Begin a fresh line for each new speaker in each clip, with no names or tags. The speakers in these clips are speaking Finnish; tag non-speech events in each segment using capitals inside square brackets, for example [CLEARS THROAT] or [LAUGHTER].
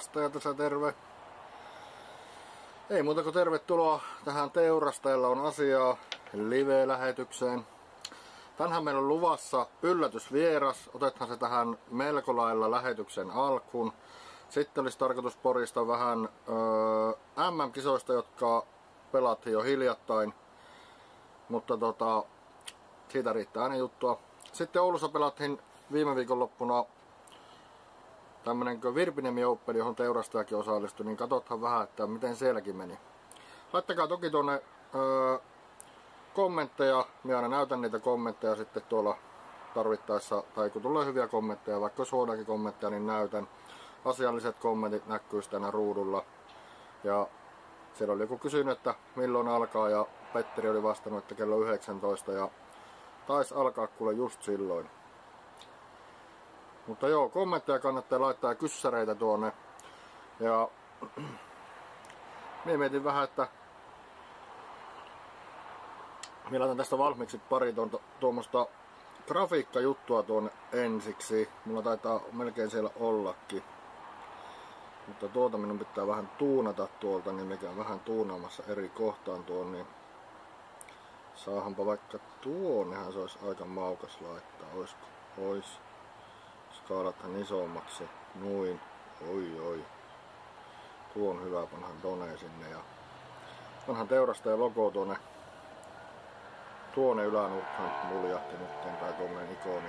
teurastaja tässä terve. Ei muuta kuin tervetuloa tähän Teurastajalla on asiaa live-lähetykseen. Tänään meillä on luvassa yllätysvieras. Otetaan se tähän melko lailla lähetyksen alkuun. Sitten olisi tarkoitus porista vähän öö, MM-kisoista, jotka pelattiin jo hiljattain. Mutta tota, siitä riittää aina juttua. Sitten Oulussa pelattiin viime viikonloppuna tämmönen kuin Virpinemi Open, johon teurastajakin osallistui, niin katsotaan vähän, että miten sielläkin meni. Laittakaa toki tuonne öö, kommentteja, minä aina näytän niitä kommentteja sitten tuolla tarvittaessa, tai kun tulee hyviä kommentteja, vaikka jos huonoakin kommentteja, niin näytän. Asialliset kommentit näkyy tänä ruudulla. Ja siellä oli joku kysynyt, että milloin alkaa, ja Petteri oli vastannut, että kello 19, ja taisi alkaa kuule just silloin. Mutta joo, kommentteja kannattaa laittaa kyssäreitä tuonne. Ja [CLEARS THROAT] minä mietin vähän, että minä laitan tästä valmiiksi pari tuommoista grafiikkajuttua tuonne ensiksi. Mulla taitaa melkein siellä ollakin. Mutta tuota minun pitää vähän tuunata tuolta, niin mikä on vähän tuunaamassa eri kohtaan tuon, niin saahanpa vaikka tuonnehan se olisi aika maukas laittaa, oisko? Ois skaalathan isommaksi. Noin. Oi oi. Tuo on hyvä, panhan Done sinne ja onhan teurastaja logo tuonne tuonne ylänurkkaan muljahti nyt tai tuommoinen ikoni.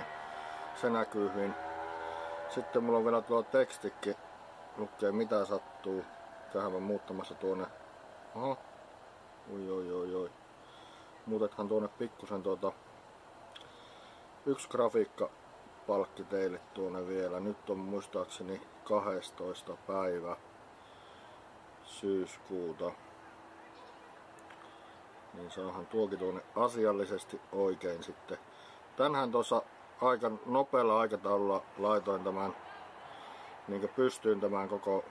Se näkyy hyvin. Sitten mulla on vielä tuo tekstikki. Lukee mitä sattuu. Tähän on muuttamassa tuonne. Oho. Oi oi oi oi. Muutethan tuonne pikkusen tuota yksi grafiikka palkki teille tuonne vielä. Nyt on muistaakseni 12. päivä syyskuuta. Niin saahan tuokin tuonne asiallisesti oikein sitten. Tänhän tuossa aika nopealla aikataululla laitoin tämän niin pystyyn tämän koko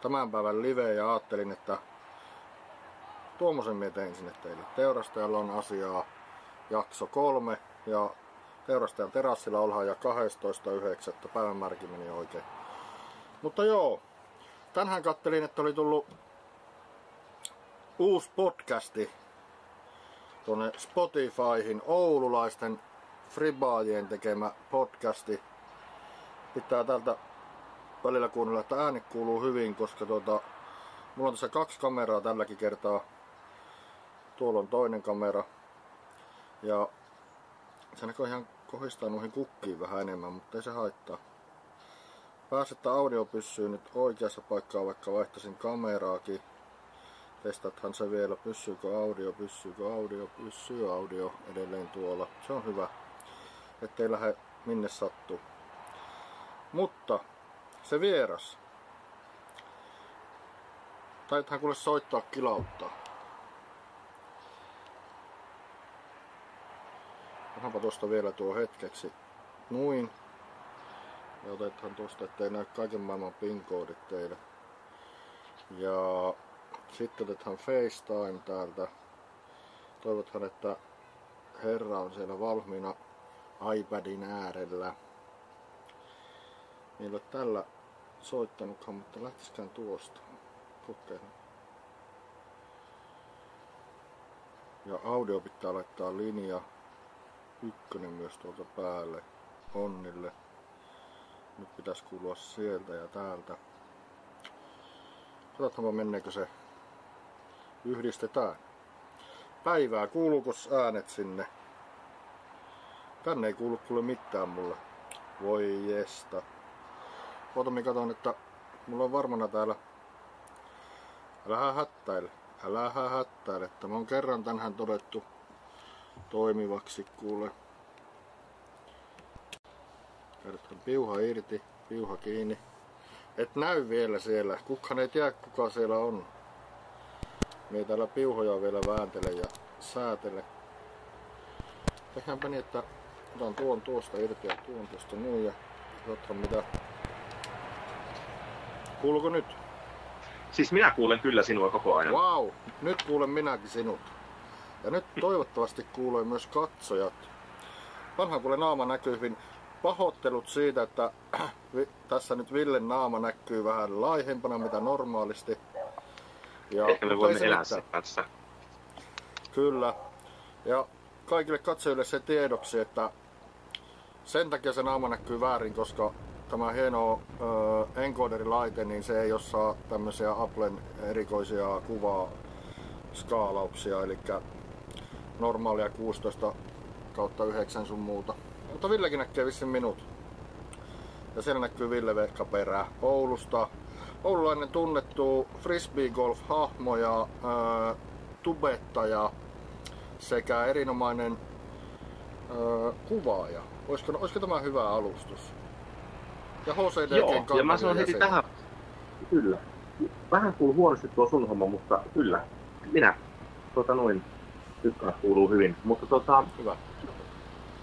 tämän päivän live ja ajattelin, että tuommoisen mietin sinne teille. Teurastajalla on asiaa jakso kolme ja teurastajan terassilla ollaan ja 12.9. päivämärki meni oikein. Mutta joo, tänään kattelin, että oli tullut uusi podcasti tuonne Spotifyhin oululaisten fribaajien tekemä podcasti. Pitää tältä välillä kuunnella, että ääni kuuluu hyvin, koska tuota, mulla on tässä kaksi kameraa tälläkin kertaa. Tuolla on toinen kamera. Ja se näkyy ihan kohistaa noihin kukkiin vähän enemmän, mutta ei se haittaa. Pääsettä audio pysyy nyt oikeassa paikkaa, vaikka vaihtaisin kameraakin. Testathan se vielä, pysyykö audio, pysyykö audio, pysyy audio edelleen tuolla. Se on hyvä, ettei lähde minne sattuu. Mutta se vieras. Taithan kuule soittaa kilauttaa. Otanpa tuosta vielä tuo hetkeksi. Noin. Ja otetaan tuosta, ettei näy kaiken maailman pinkoodit teille. Ja sitten otetaan FaceTime täältä. Toivothan, että herra on siellä valmiina iPadin äärellä. Niillä tällä soittanutkaan, mutta lähtisikään tuosta. Kokeillaan. Ja audio pitää laittaa linja ykkönen myös tuolta päälle Onnille. Nyt pitäisi kuulua sieltä ja täältä. Katsotaan menneekö se. Yhdistetään. Päivää, kuuluuko äänet sinne? Tänne ei kuulu kuule mitään mulle. Voi jesta. Ota mä katon, että mulla on varmana täällä. Älä hättäile. Älä hättäile. Tämä on kerran tänhän todettu toimivaksi kuule. Kertaan piuha irti, piuha kiinni. Et näy vielä siellä. Kukaan ei tiedä kuka siellä on. Me täällä piuhoja vielä vääntele ja säätele. Tehdäänpä niin, että otan tuon tuosta irti ja tuon tuosta noin ja katsotaan mitä. Kuuluuko nyt?
Siis minä kuulen kyllä sinua koko ajan.
Wow, nyt kuulen minäkin sinut. Ja nyt toivottavasti kuulee myös katsojat. Vanha kuule naama näkyy hyvin. pahoittelut siitä, että [CLEARS THROAT] tässä nyt Villen naama näkyy vähän laihempana mitä normaalisti.
Ja, Ehkä me voimme elää sen kanssa.
Kyllä. Ja kaikille katsojille se tiedoksi, että sen takia se naama näkyy väärin, koska tämä hieno äh, encoderilaite, niin se ei osaa tämmöisiä Applen erikoisia kuvaa skaalauksia, eli normaalia 16 kautta 9 sun muuta. Mutta Villekin näkee vissin minut. Ja siellä näkyy Ville Vehkaperä Oulusta. Oululainen tunnettu frisbee golf hahmo ja äh, tubettaja sekä erinomainen äh, kuvaaja. Olisiko, olisiko tämä hyvä alustus?
Ja HCD Joo, ja mä sanon heti tähän, kyllä. Vähän huonosti tuo sun homma, mutta kyllä, minä tota noin, ykkönen kuuluu hyvin. Mutta tota, hyvä.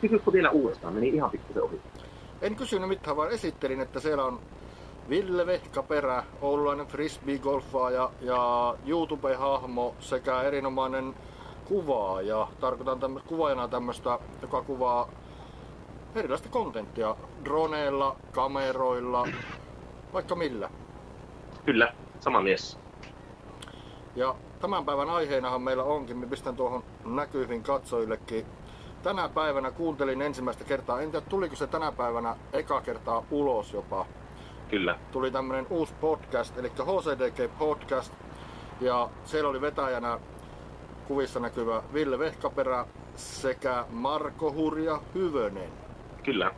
Kysytkö vielä uudestaan? Meni ihan pikkusen ohi.
En kysynyt mitään, vaan esittelin, että siellä on Ville Vehkaperä, oululainen frisbee-golfaaja ja YouTube-hahmo sekä erinomainen kuvaaja. Tarkoitan tämmöistä, kuvaajana tämmöistä, joka kuvaa erilaista kontenttia droneilla, kameroilla, vaikka millä.
Kyllä, sama mies.
Ja tämän päivän aiheenahan meillä onkin, me pistän tuohon näkyviin katsojillekin. Tänä päivänä kuuntelin ensimmäistä kertaa, en tiedä tuliko se tänä päivänä eka kertaa ulos jopa.
Kyllä.
Tuli tämmönen uusi podcast, eli HCDG Podcast. Ja siellä oli vetäjänä kuvissa näkyvä Ville Vehkaperä sekä Marko Hurja Hyvönen.
Kyllä.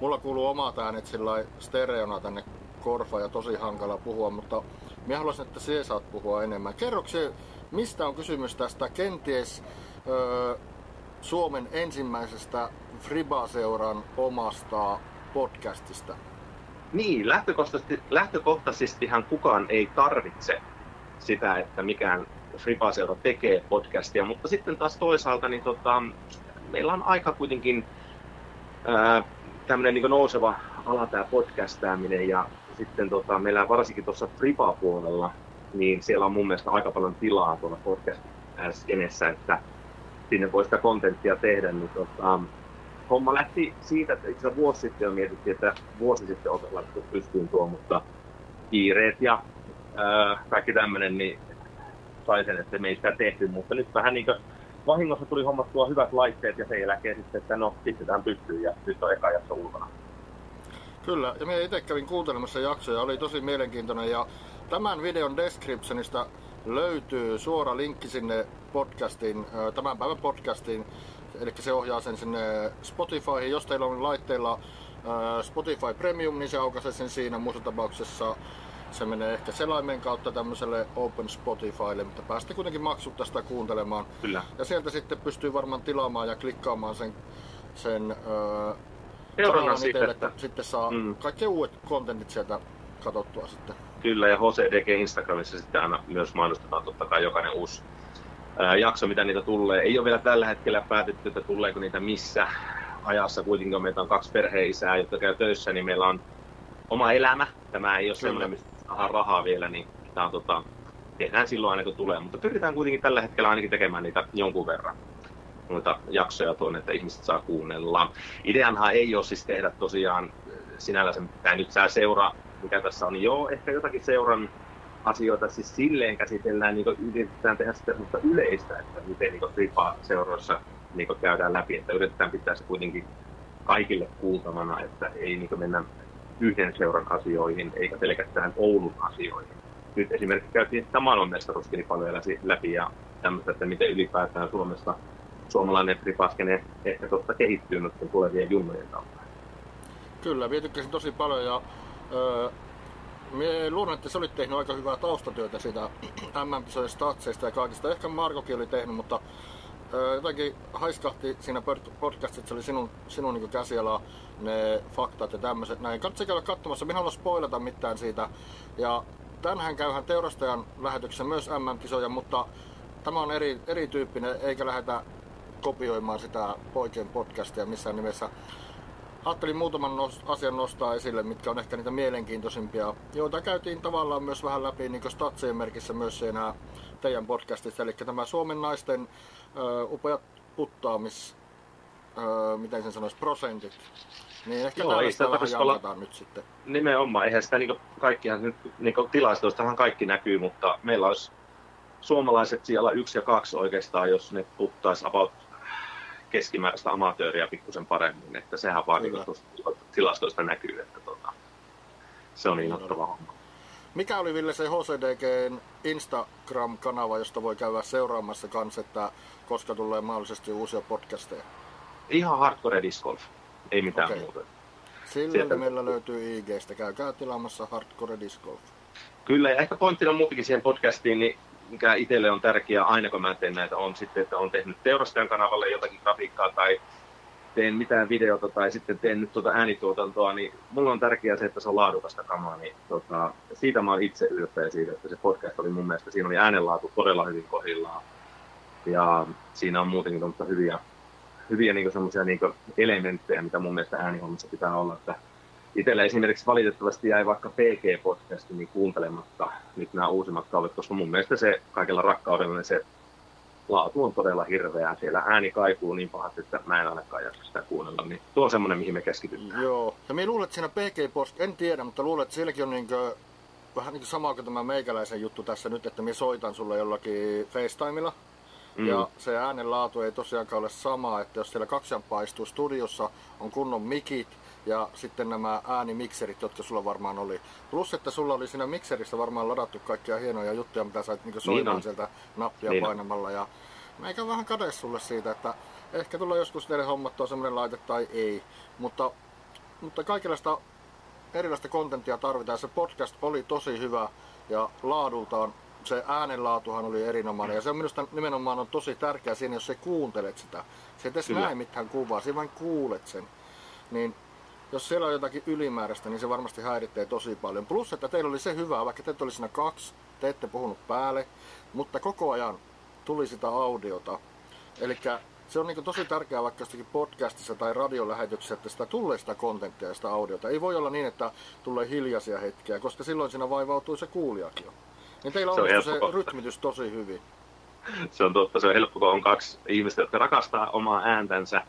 Mulla kuuluu omat äänet sillä stereona tänne korfa ja tosi hankala puhua, mutta minä haluaisin, että sinä saat puhua enemmän. Kerroksä, mistä on kysymys tästä kenties öö, Suomen ensimmäisestä Friba-seuran omasta podcastista?
Niin, lähtökohtaisesti, lähtökohtaisestihan kukaan ei tarvitse sitä, että mikään Friba-seura tekee podcastia, mutta sitten taas toisaalta niin tota, meillä on aika kuitenkin tämmöinen niin nouseva ala tämä podcastaaminen ja sitten tota, meillä varsinkin tuossa Fripa-puolella, niin siellä on mun mielestä aika paljon tilaa tuolla podcast-skenessä, että sinne voi sitä kontenttia tehdä, niin tota, homma lähti siitä, että itse vuosi sitten jo mietittiin, että vuosi sitten oltaisiin laitettu pystyyn tuo, mutta kiireet ja ää, kaikki tämmöinen, niin sai sen, että me ei sitä tehty, mutta nyt vähän niin kuin vahingossa tuli hommattua hyvät laitteet ja sen jälkeen sitten, että no pistetään pystyyn ja nyt on eka jakso ulkona.
Kyllä, ja minä itse kävin kuuntelemassa jaksoja, oli tosi mielenkiintoinen ja tämän videon descriptionista löytyy suora linkki sinne podcastiin, tämän päivän podcastiin, eli se ohjaa sen sinne Spotifyhin, jos teillä on laitteilla Spotify Premium, niin se aukaisee sen siinä. Muussa tapauksessa se menee ehkä selaimen kautta tämmöiselle Open Spotifylle, mutta päästä kuitenkin maksutta sitä kuuntelemaan.
Kyllä.
Ja sieltä sitten pystyy varmaan tilaamaan ja klikkaamaan sen, sen
öö, itselle,
että sitten saa mm. kaikki uudet kontentit sieltä katsottua sitten.
Kyllä, ja HCDG Instagramissa sitten aina myös mainostetaan totta kai jokainen uusi ää, jakso, mitä niitä tulee. Ei ole vielä tällä hetkellä päätetty, että tuleeko niitä missä ajassa. Kuitenkin meitä on kaksi perheisää, jotka käy töissä, niin meillä on oma elämä. Tämä ei ole semmoinen, mistä saadaan rahaa vielä, niin tämä on, tota, tehdään silloin aina kun tulee. Mutta pyritään kuitenkin tällä hetkellä ainakin tekemään niitä jonkun verran noita jaksoja tuonne, että ihmiset saa kuunnella. Ideanhan ei ole siis tehdä tosiaan sinällänsä, mitä nyt sä seuraa, mikä tässä on, joo, ehkä jotakin seuran asioita siis silleen käsitellään, niin yritetään tehdä sitä yleistä, että miten niin tripa-seuroissa niin käydään läpi, että yritetään pitää se kuitenkin kaikille kuultavana, että ei niin mennä yhden seuran asioihin, eikä pelkästään Oulun asioihin. Nyt esimerkiksi käytiin sitä maailmanmestaruuskin paljon läpi ja tämmöistä, että miten ylipäätään Suomesta suomalainen fripaskene ehkä tuosta kehittyy nyt tulevien junnojen kautta.
Kyllä, minä tykkäsin tosi paljon ja öö, minä luulen, että se oli tehnyt aika hyvää taustatyötä siitä [CLEARS THROAT] mm statseista ja kaikista. Ehkä Markokin oli tehnyt, mutta jotenkin haiskahti siinä podcastissa, että se oli sinun, sinun niin käsiala ne faktat ja tämmöiset näin. Kannattaa käydä katsomassa, minä haluan spoilata mitään siitä. Ja tänhän käyhän teurastajan lähetyksessä myös MM-kisoja, mutta tämä on eri, erityyppinen, eikä lähdetä kopioimaan sitä poikien podcastia missään nimessä. Ajattelin muutaman asian nostaa esille, mitkä on ehkä niitä mielenkiintoisimpia, joita käytiin tavallaan myös vähän läpi niin statsien merkissä myös siinä teidän podcastissa. Eli tämä Suomen naisten uh, upeat puttaamis öö, miten sen sanoisi, prosentit. Niin ehkä
Joo, ei
sitä vähän
olla-
nyt sitten.
Nimenomaan, eihän sitä niinku kaikkihan nyt niinku tilastoistahan kaikki näkyy, mutta meillä olisi suomalaiset siellä yksi ja kaksi oikeastaan, jos ne puttaisi about keskimääräistä amatööriä pikkusen paremmin, että sehän vaan
Kyllä.
niinku tuosta tilastoista näkyy, että tota, se on
Niin
innoittava homma.
Mikä oli Ville se HCDGn Instagram-kanava, josta voi käydä seuraamassa kanssa, että koska tulee mahdollisesti uusia podcasteja?
Ihan hardcore disc golf, ei mitään
Okei.
muuta.
Sillä
Sieltä-
nimellä löytyy IGstä. Käykää tilaamassa Hardcore Disc Golf.
Kyllä, ja ehkä pointtina muutenkin siihen podcastiin, niin mikä itselle on tärkeää aina kun mä teen näitä, on sitten, että on tehnyt teurastajan kanavalle jotakin grafiikkaa tai teen mitään videota tai sitten teen nyt tuota äänituotantoa, niin mulla on tärkeää se, että se on laadukasta kamaa, niin tota, siitä mä oon itse ylpeä siitä, että se podcast oli mun mielestä, siinä oli äänenlaatu todella hyvin kohdillaan ja siinä on muutenkin hyviä, hyviä niin semmoisia niin elementtejä, mitä mun mielestä äänihommissa pitää olla, että Itsellä esimerkiksi valitettavasti jäi vaikka PG-podcasti niin kuuntelematta nyt nämä uusimmat kaudet, koska mun mielestä se kaikella rakkaudella niin se laatu on todella hirveää. Siellä ääni kaikuu niin pahasti, että mä en ainakaan jaksa sitä kuunnella. Niin tuo on semmoinen, mihin me keskitytään.
Joo. Ja minä luulen, että siinä PG Post, en tiedä, mutta luulen, että sielläkin on niinkö, vähän niin kuin sama kuin tämä meikäläisen juttu tässä nyt, että minä soitan sulle jollakin FaceTimella.
Mm.
Ja se äänen laatu ei tosiaankaan ole sama, että jos siellä kaksi jamppaa istuu studiossa, on kunnon mikit ja sitten nämä äänimikserit, jotka sulla varmaan oli. Plus, että sulla oli siinä mikserissä varmaan ladattu kaikkia hienoja juttuja, mitä sait niin soimaan
on.
sieltä nappia
Niin
painamalla. Ja meikä vähän kade sulle siitä, että ehkä tulee joskus teille hommattua semmoinen laite tai ei. Mutta, mutta kaikenlaista erilaista kontenttia tarvitaan. Se podcast oli tosi hyvä ja laadultaan se äänenlaatuhan oli erinomainen. Ja se on minusta nimenomaan on tosi tärkeää siinä, jos sä kuuntelet sitä. Se et edes
Kyllä.
näe mitään kuvaa, sä vain kuulet sen. Niin jos siellä on jotakin ylimääräistä, niin se varmasti häiritsee tosi paljon. Plus, että teillä oli se hyvä, vaikka te oli siinä kaksi, te ette puhunut päälle, mutta koko ajan tuli sitä audiota. Eli se on niin tosi tärkeää vaikka jostakin podcastissa tai radiolähetyksessä, että sitä tulee sitä kontenttia ja sitä audiota. Ei voi olla niin, että tulee hiljaisia hetkiä, koska silloin siinä vaivautuu se kuulijakin. jo. Niin teillä
Se on
on se
helppo kohta.
rytmitys tosi hyvin.
Se on totta, se on helppo, kun on kaksi ihmistä, jotka rakastaa omaa ääntänsä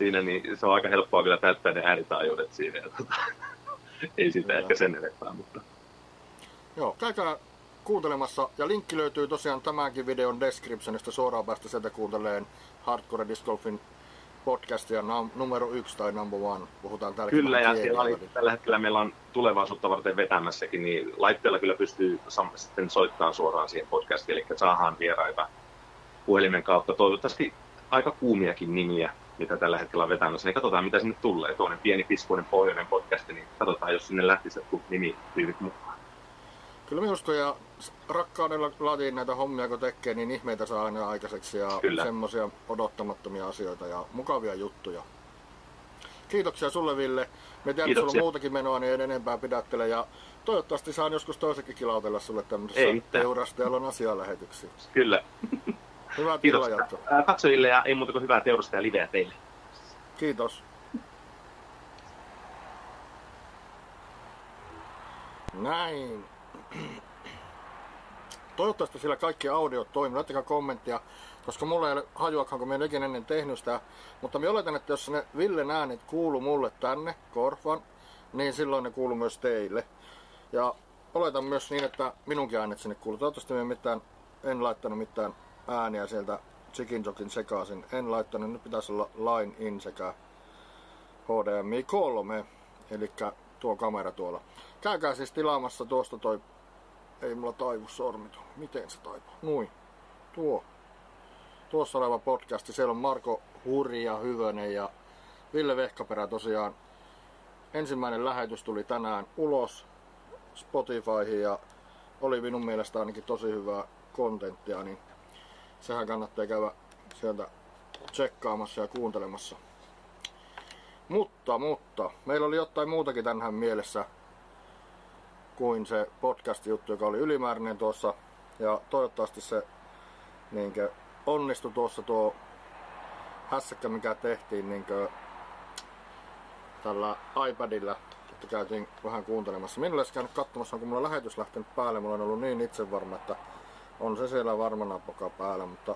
siinä, niin se on aika helppoa kyllä täyttää ne äänitaajuudet siinä. Ja tota, [LAUGHS] ei sitä
Kyllä.
ehkä sen enempää, mutta
Joo, käykää kuuntelemassa. Ja linkki löytyy tosiaan tämänkin videon descriptionista suoraan päästä sieltä kuunteleen Hardcore Disc Golfin podcastia nam- numero yksi tai number one. Puhutaan tälläkin
Kyllä, ja siellä oli, tällä hetkellä meillä on tulevaisuutta varten vetämässäkin, niin laitteella kyllä pystyy sam- sitten soittamaan suoraan siihen podcastiin, eli saadaan vieraita puhelimen kautta. Toivottavasti aika kuumiakin nimiä, mitä tällä hetkellä on vetämässä, niin katsotaan mitä sinne tulee. Tuollainen pieni piskuinen pohjoinen podcast, niin katsotaan, jos sinne lähtisi jotkut nimityyvit mukaan.
Kyllä minusta ja rakkaudella latiin näitä hommia kun tekee, niin ihmeitä saa aina aikaiseksi ja semmoisia odottamattomia asioita ja mukavia juttuja. Kiitoksia sulle Ville. Me tiedän, että sulla on muutakin menoa, niin en enempää pidättele. Ja toivottavasti saan joskus toisenkin kilautella sulle tämmöisessä
mitään.
teurastajalon asialähetyksiä.
Kyllä.
Hyvää
Kiitos ää, katsojille ja ei muuta kuin hyvää teurasta ja liveä teille.
Kiitos. Näin. [CLEARS THROAT] Toivottavasti siellä kaikki audiot toimii. Laittakaa kommenttia, koska mulla ei ole hajuakaan, kun mä en ennen tehnyt sitä. Mutta mä oletan, että jos ne Villen äänet kuuluu mulle tänne, korvan, niin silloin ne kuuluu myös teille. Ja oletan myös niin, että minunkin äänet sinne kuuluu. Toivottavasti mä mitään, en laittanut mitään ääniä sieltä Chicken Jokin sekaisin. En laittanut, nyt pitäisi olla line in sekä HDMI 3, eli tuo kamera tuolla. Käykää siis tilaamassa tuosta toi, ei mulla taivu sormi tuo. Miten se taipuu? Nui. Tuo. Tuossa oleva podcasti, siellä on Marko Hurja Hyvönen ja Ville Vehkaperä tosiaan. Ensimmäinen lähetys tuli tänään ulos Spotifyhin ja oli minun mielestä ainakin tosi hyvää kontenttia, niin sehän kannattaa käydä sieltä tsekkaamassa ja kuuntelemassa. Mutta, mutta, meillä oli jotain muutakin tänään mielessä kuin se podcast-juttu, joka oli ylimääräinen tuossa. Ja toivottavasti se niinkö, onnistui tuossa tuo hässäkkä, mikä tehtiin niinkö, tällä iPadilla, että käytiin vähän kuuntelemassa. Minulla olisi käynyt katsomassa, kun mulla lähetys lähtenyt päälle. Mulla on ollut niin itse varma, että on se siellä varmana poka päällä, mutta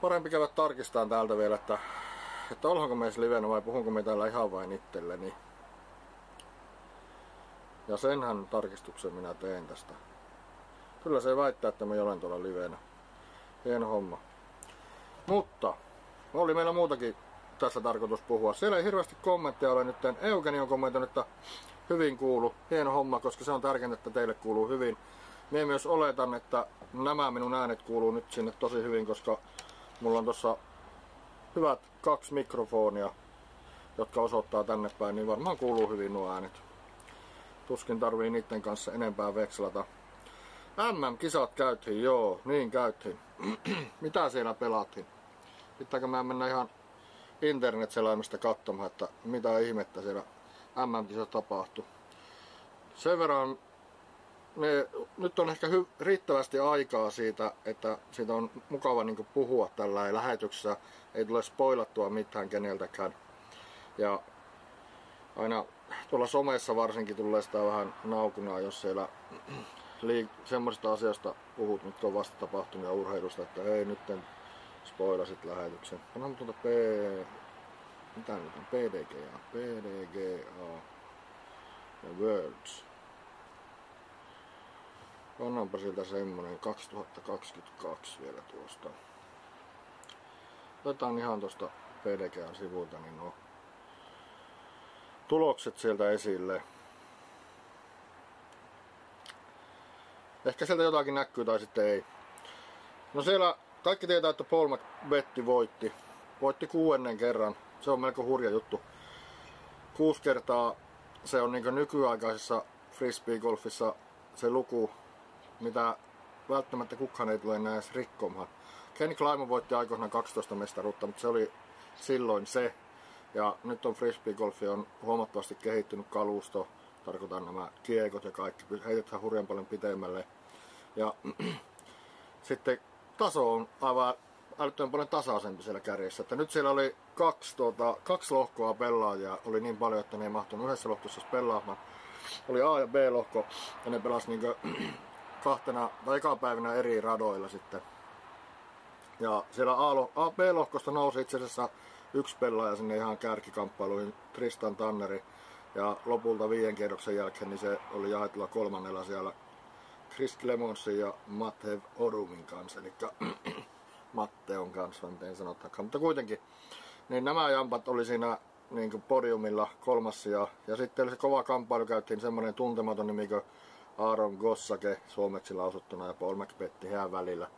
parempi käydä tarkistamaan täältä vielä, että että olhanko meissä livenä vai puhunko me täällä ihan vain itselleni. Ja senhän tarkistuksen minä teen tästä. Kyllä se väittää, että me olen tuolla livenä. Hieno homma. Mutta oli meillä muutakin tässä tarkoitus puhua. Siellä ei hirveästi kommentteja ole nyt. Eugeni on kommentoinut, että hyvin kuulu. Hieno homma, koska se on tärkeintä, että teille kuuluu hyvin. Mie myös oletan, että nämä minun äänet kuuluu nyt sinne tosi hyvin, koska mulla on tossa hyvät kaksi mikrofonia, jotka osoittaa tänne päin, niin varmaan kuuluu hyvin nuo äänet. Tuskin tarvii niiden kanssa enempää vekselata. MM-kisat käytiin, joo, niin käytiin. [CLEARS THROAT] Mitä siellä pelattiin? Pitääkö mä mennä ihan internet-selaimesta katsomaan, että mitä ihmettä siellä MM-kisat tapahtui. Sen verran ne, nyt on ehkä hy, riittävästi aikaa siitä, että siitä on mukava niin puhua tällä lähetyksessä. Ei tule spoilattua mitään keneltäkään. Ja aina tuolla somessa varsinkin tulee sitä vähän naukunaa, jos siellä liik- semmoisista asioista puhut, mitkä on vasta tapahtunut ja urheilusta, että ei nyt spoilasit lähetyksen. Onhan tuota P... Mitä nyt on? PDGA. PDGA. Ja Worlds. Onnaanpa siltä semmonen 2022 vielä tuosta. Otetaan ihan tuosta PDGAn sivulta niin nuo tulokset sieltä esille. Ehkä sieltä jotakin näkyy tai sitten ei. No siellä kaikki tietää, että Paul McBetti voitti. Voitti kuuennen kerran. Se on melko hurja juttu. Kuusi kertaa se on niin nykyaikaisessa frisbee-golfissa se luku, mitä välttämättä kukaan ei tule enää edes rikkomaan. Ken Climo voitti aikoinaan 12 mestaruutta, mutta se oli silloin se. Ja nyt on frisbee-golfi on huomattavasti kehittynyt kalusto, tarkoitan nämä kiekot ja kaikki, heitetään hurjan paljon pitemmälle. Ja [CLEARS THROAT] sitten taso on aivan älyttömän paljon tasaisempi siellä kärjessä. Että nyt siellä oli kaksi, tuota, kaksi lohkoa pelaajia, oli niin paljon, että ne ei mahtunut yhdessä lohkossa pelaamaan. Oli A- ja B-lohko, ja ne pelasi niin [CLEARS THROAT] kahtena tai päivänä eri radoilla sitten. Ja siellä A- B-lohkosta nousi itse asiassa yksi pelaaja sinne ihan kärkikamppailuihin, Tristan Tanneri. Ja lopulta viiden kierroksen jälkeen niin se oli jaetulla kolmannella siellä Chris Clemonsin ja Matev Orumin kanssa. Eli [CLEARS THROAT] Matteon kanssa, miten sanotaankaan. Mutta kuitenkin, niin nämä jampat oli siinä niin podiumilla kolmas ja, ja sitten oli se kova kamppailu, käytiin semmoinen tuntematon nimi kuin Aaron Gossake suomeksi lausuttuna ja Paul McBetti heidän välillä.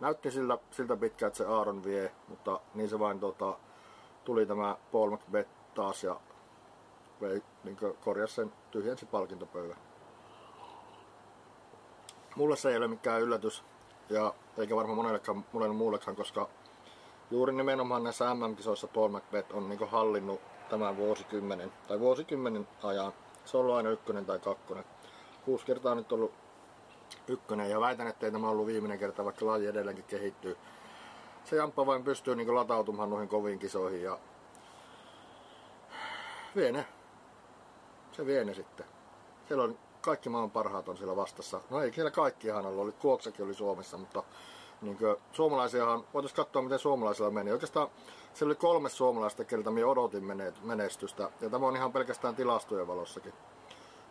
Näytti siltä, siltä pitkään, että se Aaron vie, mutta niin se vain tota, tuli tämä Paul McBeth taas ja vei, niin korjasi sen, tyhjensi palkintopöydän. Mulle se ei ole mikään yllätys, ja eikä varmaan monellekaan, monelle muullekaan, koska juuri nimenomaan näissä MM-kisoissa Paul McBeth on niin hallinnut tämän vuosikymmenen, tai vuosikymmenen ajan. Se on ollut aina ykkönen tai kakkonen. Kuusi kertaa nyt ollut ykkönen, ja väitän, että ei tämä ollut viimeinen kerta, vaikka laji edelleenkin kehittyy. Se jamppa vain pystyy niin latautumaan noihin koviin kisoihin, ja vie ne. Se vie ne sitten. Siellä on kaikki maan parhaat on siellä vastassa. No ei siellä kaikki ihan ollut, oli, Kuoksakin oli Suomessa, mutta niin suomalaisiahan, voitaisiin katsoa miten suomalaisilla meni. Oikeastaan siellä oli kolme suomalaista, keltä minä odotin menestystä, ja tämä on ihan pelkästään tilastojen valossakin.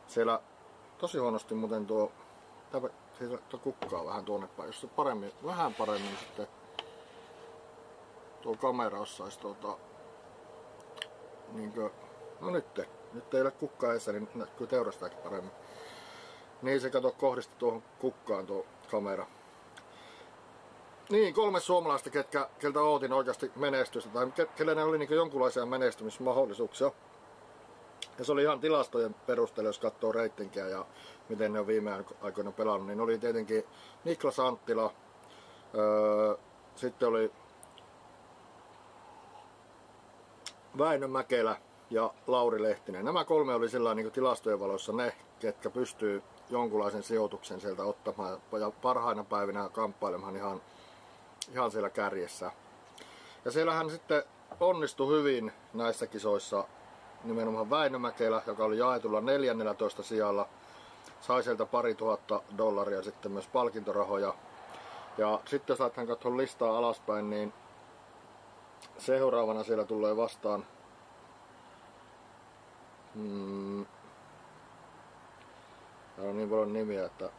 Siellä tosi huonosti muuten tuo, tämä, siis kukkaa vähän tuonne päin, jos se paremmin, vähän paremmin sitten tuo kamera osaisi tuota, niin kuin, no nyt, nyt ei ole kukkaa edessä, niin näkyy teurastaakin paremmin. Niin se kato kohdisti tuohon kukkaan tuo kamera. Niin, kolme suomalaista, ketkä, keltä ootin oikeasti menestystä, tai ke, kelle ne oli niin jonkunlaisia menestymismahdollisuuksia. Ja se oli ihan tilastojen perusteella, jos katsoo reitinkiä ja miten ne on viime aikoina pelannut, niin oli tietenkin Niklas Anttila, öö, sitten oli Väinö Mäkelä ja Lauri Lehtinen. Nämä kolme oli sillä niin tilastojen valossa ne, ketkä pystyy jonkunlaisen sijoituksen sieltä ottamaan ja parhaina päivinä kamppailemaan ihan, ihan siellä kärjessä. Ja siellähän sitten onnistui hyvin näissä kisoissa nimenomaan Väinö Mäkelä, joka oli jaetulla 14 sijalla. Sai sieltä pari tuhatta dollaria sitten myös palkintorahoja. Ja sitten jos lähdetään katsomaan listaa alaspäin, niin seuraavana siellä tulee vastaan mm, Täällä on niin paljon nimiä, että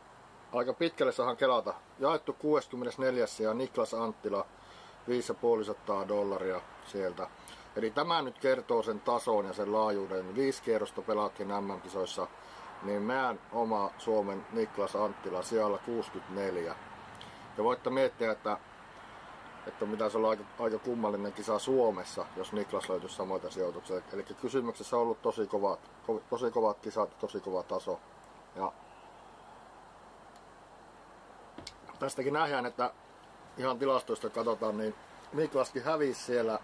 aika pitkälle saahan kelata. Jaettu 64. ja Niklas Anttila 5,5 dollaria sieltä. Eli tämä nyt kertoo sen tason ja sen laajuuden. Viisi kierrosta pelattiin MM-kisoissa, niin meidän oma Suomen Niklas Anttila siellä 64. Ja voitte miettiä, että, että mitä se on aika, aika kummallinen kisa Suomessa, jos Niklas löytyisi samoita sijoituksia. Eli kysymyksessä on ollut tosi kovat, tosi kovat kisat, tosi kova taso. Ja tästäkin nähdään, että ihan tilastoista katsotaan, niin Miklaskin hävisi siellä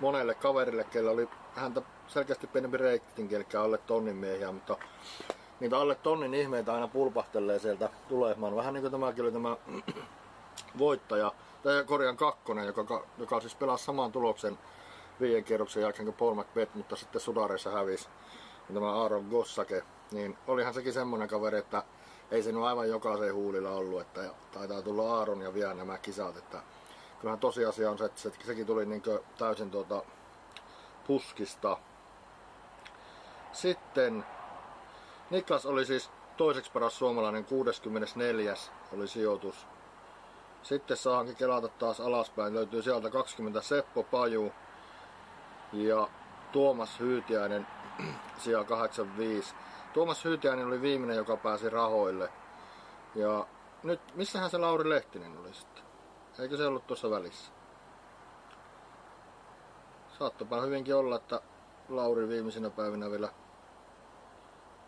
monelle kaverille, kellä oli häntä selkeästi pienempi reitinki, eli alle tonnin miehiä, mutta niitä alle tonnin ihmeitä aina pulpahtelee sieltä tulemaan. Vähän niin kuin tämä kyllä [CLEARS THROAT] tämä voittaja, tai korjan kakkonen, joka, joka siis pelasi saman tuloksen viiden kierroksen jälkeen kuin Paul McBeth, mutta sitten sudareissa hävisi. Tämä Aaron Gossake, niin olihan sekin semmonen kaveri, että ei se aivan jokaisen huulilla ollut, että taitaa tulla Aaron ja vielä nämä kisat, että kyllähän tosiasia on se, että sekin tuli niin täysin tuota puskista. Sitten Niklas oli siis toiseksi paras suomalainen, 64. oli sijoitus. Sitten saahankin kelata taas alaspäin. Löytyy sieltä 20 Seppo Paju ja Tuomas Hyytiäinen [CLEARS THROAT] sija 85. Tuomas Hyytiäinen oli viimeinen, joka pääsi rahoille. Ja nyt, missähän se Lauri Lehtinen oli sitten? Eikö se ollut tuossa välissä? Saattopa hyvinkin olla, että Lauri viimeisinä päivinä vielä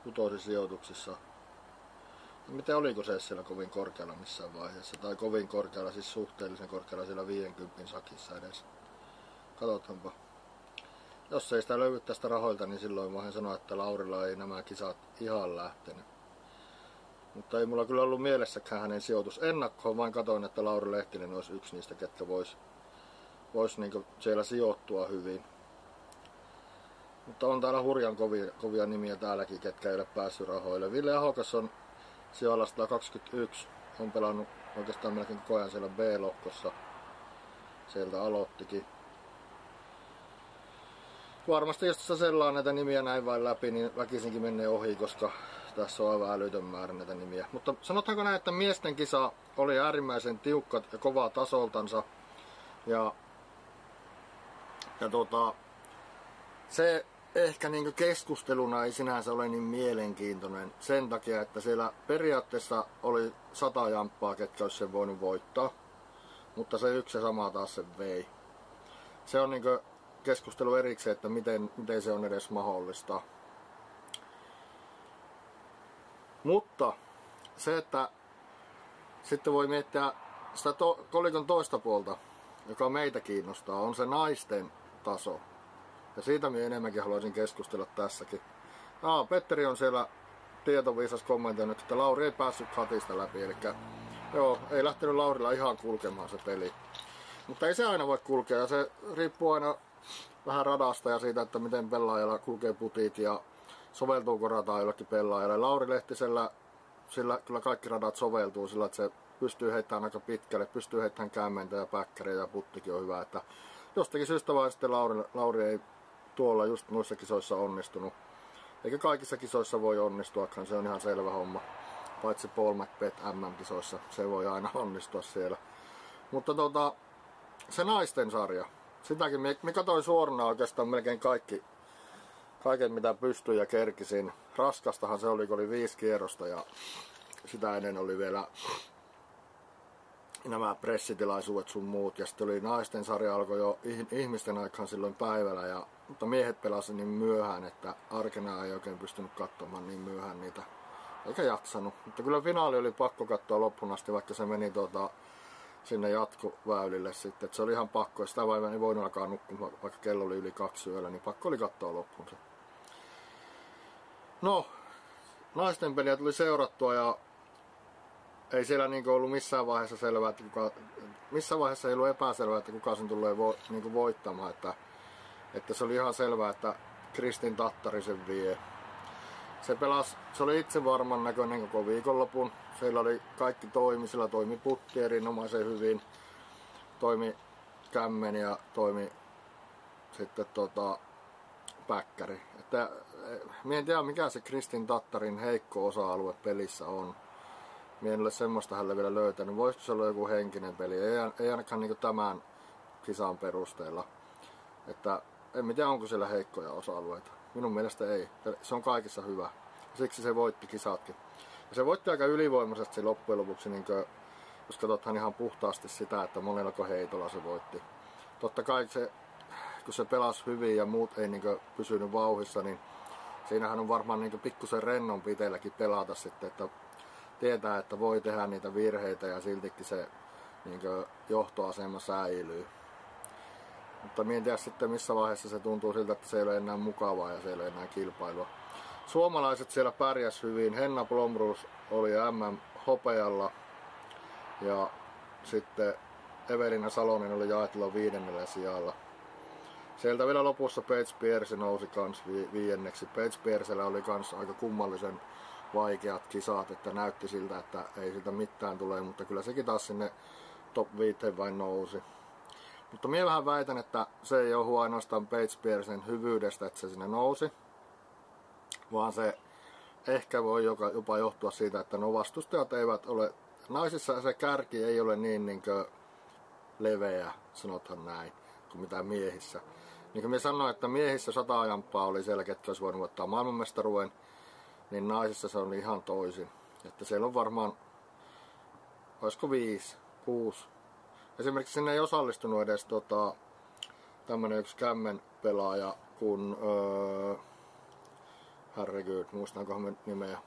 putosi sijoituksissa. Miten oliko se siellä kovin korkealla missään vaiheessa? Tai kovin korkealla, siis suhteellisen korkealla siellä 50 sakissa edes. Katsotaanpa. Jos ei sitä löydy tästä rahoilta, niin silloin voin sanoa, että Laurilla ei nämä kisat ihan lähtenyt. Mutta ei mulla kyllä ollut mielessäkään hänen sijoitus ennakkoon, vaan katoin, että Lauri Lehtinen olisi yksi niistä, ketkä vois, vois niinku siellä sijoittua hyvin. Mutta on täällä hurjan kovia, kovia nimiä täälläkin, ketkä ei ole päässyt rahoille. Ville Ahokas on sijalla 121, on pelannut oikeastaan melkein koko ajan siellä B-lohkossa. Sieltä aloittikin varmasti jos tässä sellaan näitä nimiä näin vain läpi, niin väkisinkin menee ohi, koska tässä on aivan älytön määrä näitä nimiä. Mutta sanotaanko näin, että miesten kisa oli äärimmäisen tiukka ja kovaa tasoltansa. Ja, ja tota, se ehkä niin keskusteluna ei sinänsä ole niin mielenkiintoinen sen takia, että siellä periaatteessa oli sata jamppaa, ketkä olisi sen voinut voittaa. Mutta se yksi ja sama taas sen vei. Se on niin keskustelu erikseen, että miten, miten se on edes mahdollista. Mutta se, että sitten voi miettiä sitä to, kolikon toista puolta, joka meitä kiinnostaa, on se naisten taso. Ja siitä minä enemmänkin haluaisin keskustella tässäkin. Aa, Petteri on siellä tietoviisas kommentoinut, että Lauri ei päässyt hatista läpi. Eli joo, ei lähtenyt Laurilla ihan kulkemaan se peli. Mutta ei se aina voi kulkea ja se riippuu aina vähän radasta ja siitä, että miten pelaajalla kulkee putit ja soveltuuko rata jollekin pelaajalle. Lauri Lehtisellä sillä kyllä kaikki radat soveltuu sillä, että se pystyy heittämään aika pitkälle, pystyy heittämään kämmentä ja päkkäriä ja puttikin on hyvä. Että jostakin syystä vaan sitten Lauri, Lauri ei tuolla just noissa kisoissa onnistunut. Eikä kaikissa kisoissa voi onnistuakaan, se on ihan selvä homma. Paitsi Paul McBeth MM-kisoissa, se voi aina onnistua siellä. Mutta tota, se naisten sarja, sitäkin me katsoin suorana oikeastaan melkein kaikki, kaiken mitä pystyin ja kerkisin. Raskastahan se oli, kun oli viisi kierrosta ja sitä ennen oli vielä nämä pressitilaisuudet sun muut. Ja sitten oli naisten sarja alkoi jo ihmisten aikaan silloin päivällä. Ja, mutta miehet pelasivat niin myöhään, että arkena ei oikein pystynyt katsomaan niin myöhään niitä. Eikä jaksanut. Mutta kyllä finaali oli pakko katsoa loppuun asti, vaikka se meni tuota, sinne jatkoväylille sitten. Et se oli ihan pakko, sitä vaivaa ei voinut alkaa nukkumaan, vaikka kello oli yli kaksi yöllä, niin pakko oli katsoa loppuun se. No, naisten peliä tuli seurattua ja ei siellä niin ollut missään vaiheessa selvää, että kuka, missään vaiheessa ei ollut epäselvää, että kuka sen tulee vo, niin voittamaan. Että, että se oli ihan selvää, että Kristin Tattari sen vie. Se pelasi, se oli itse varman näköinen koko viikonlopun. Siellä oli kaikki toimi, sillä toimi putti erinomaisen hyvin. Toimi kämmen ja toimi sitten tota, päkkäri. Että, mie en tiedä mikä se Kristin Tattarin heikko osa-alue pelissä on. Mie en ole semmoista hänelle vielä löytänyt. Voisiko se olla joku henkinen peli? Ei, ei ainakaan niin tämän kisan perusteella. Että en tiedä onko siellä heikkoja osa-alueita. Minun mielestä ei. Se on kaikissa hyvä. Siksi se voitti kisatkin. Ja se voitti aika ylivoimaisesti loppujen lopuksi, niin kuin, jos katsothan ihan puhtaasti sitä, että monellako heitolla se voitti. Totta kai se, kun se pelasi hyvin ja muut ei niin pysynyt vauhissa, niin siinähän on varmaan niin pikkusen rennon piteelläkin pelata sitten, että tietää, että voi tehdä niitä virheitä ja siltikin se niin johtoasema säilyy. Mutta en tiedä sitten missä vaiheessa se tuntuu siltä, että se ei ole enää mukavaa ja se ei ole enää kilpailua. Suomalaiset siellä pärjäs hyvin. Henna Blomruus oli MM hopealla ja sitten Evelina Salonen oli jaetulla viidennellä sijalla. Sieltä vielä lopussa Page Pierce nousi kans vi- viienneksi. Page Piercellä oli kans aika kummallisen vaikeat kisat, että näytti siltä, että ei siltä mitään tule, mutta kyllä sekin taas sinne top 5 vain nousi. Mutta minä vähän väitän, että se ei ole ainoastaan Page Piercen hyvyydestä, että se sinne nousi, vaan se ehkä voi jopa johtua siitä, että no vastustajat eivät ole, naisissa se kärki ei ole niin, niin leveä, sanotaan näin, kuin mitä miehissä. Niin kuin minä sanoin, että miehissä sata ajampaa oli siellä, ketkä olisi voinut ottaa maailmanmestaruuden, niin naisissa se on ihan toisin. Että siellä on varmaan, olisiko viisi, kuusi. Esimerkiksi sinne ei osallistunut edes tota, tämmönen yksi kämmen pelaaja kuin öö, herregud, muistankohan me nimeä.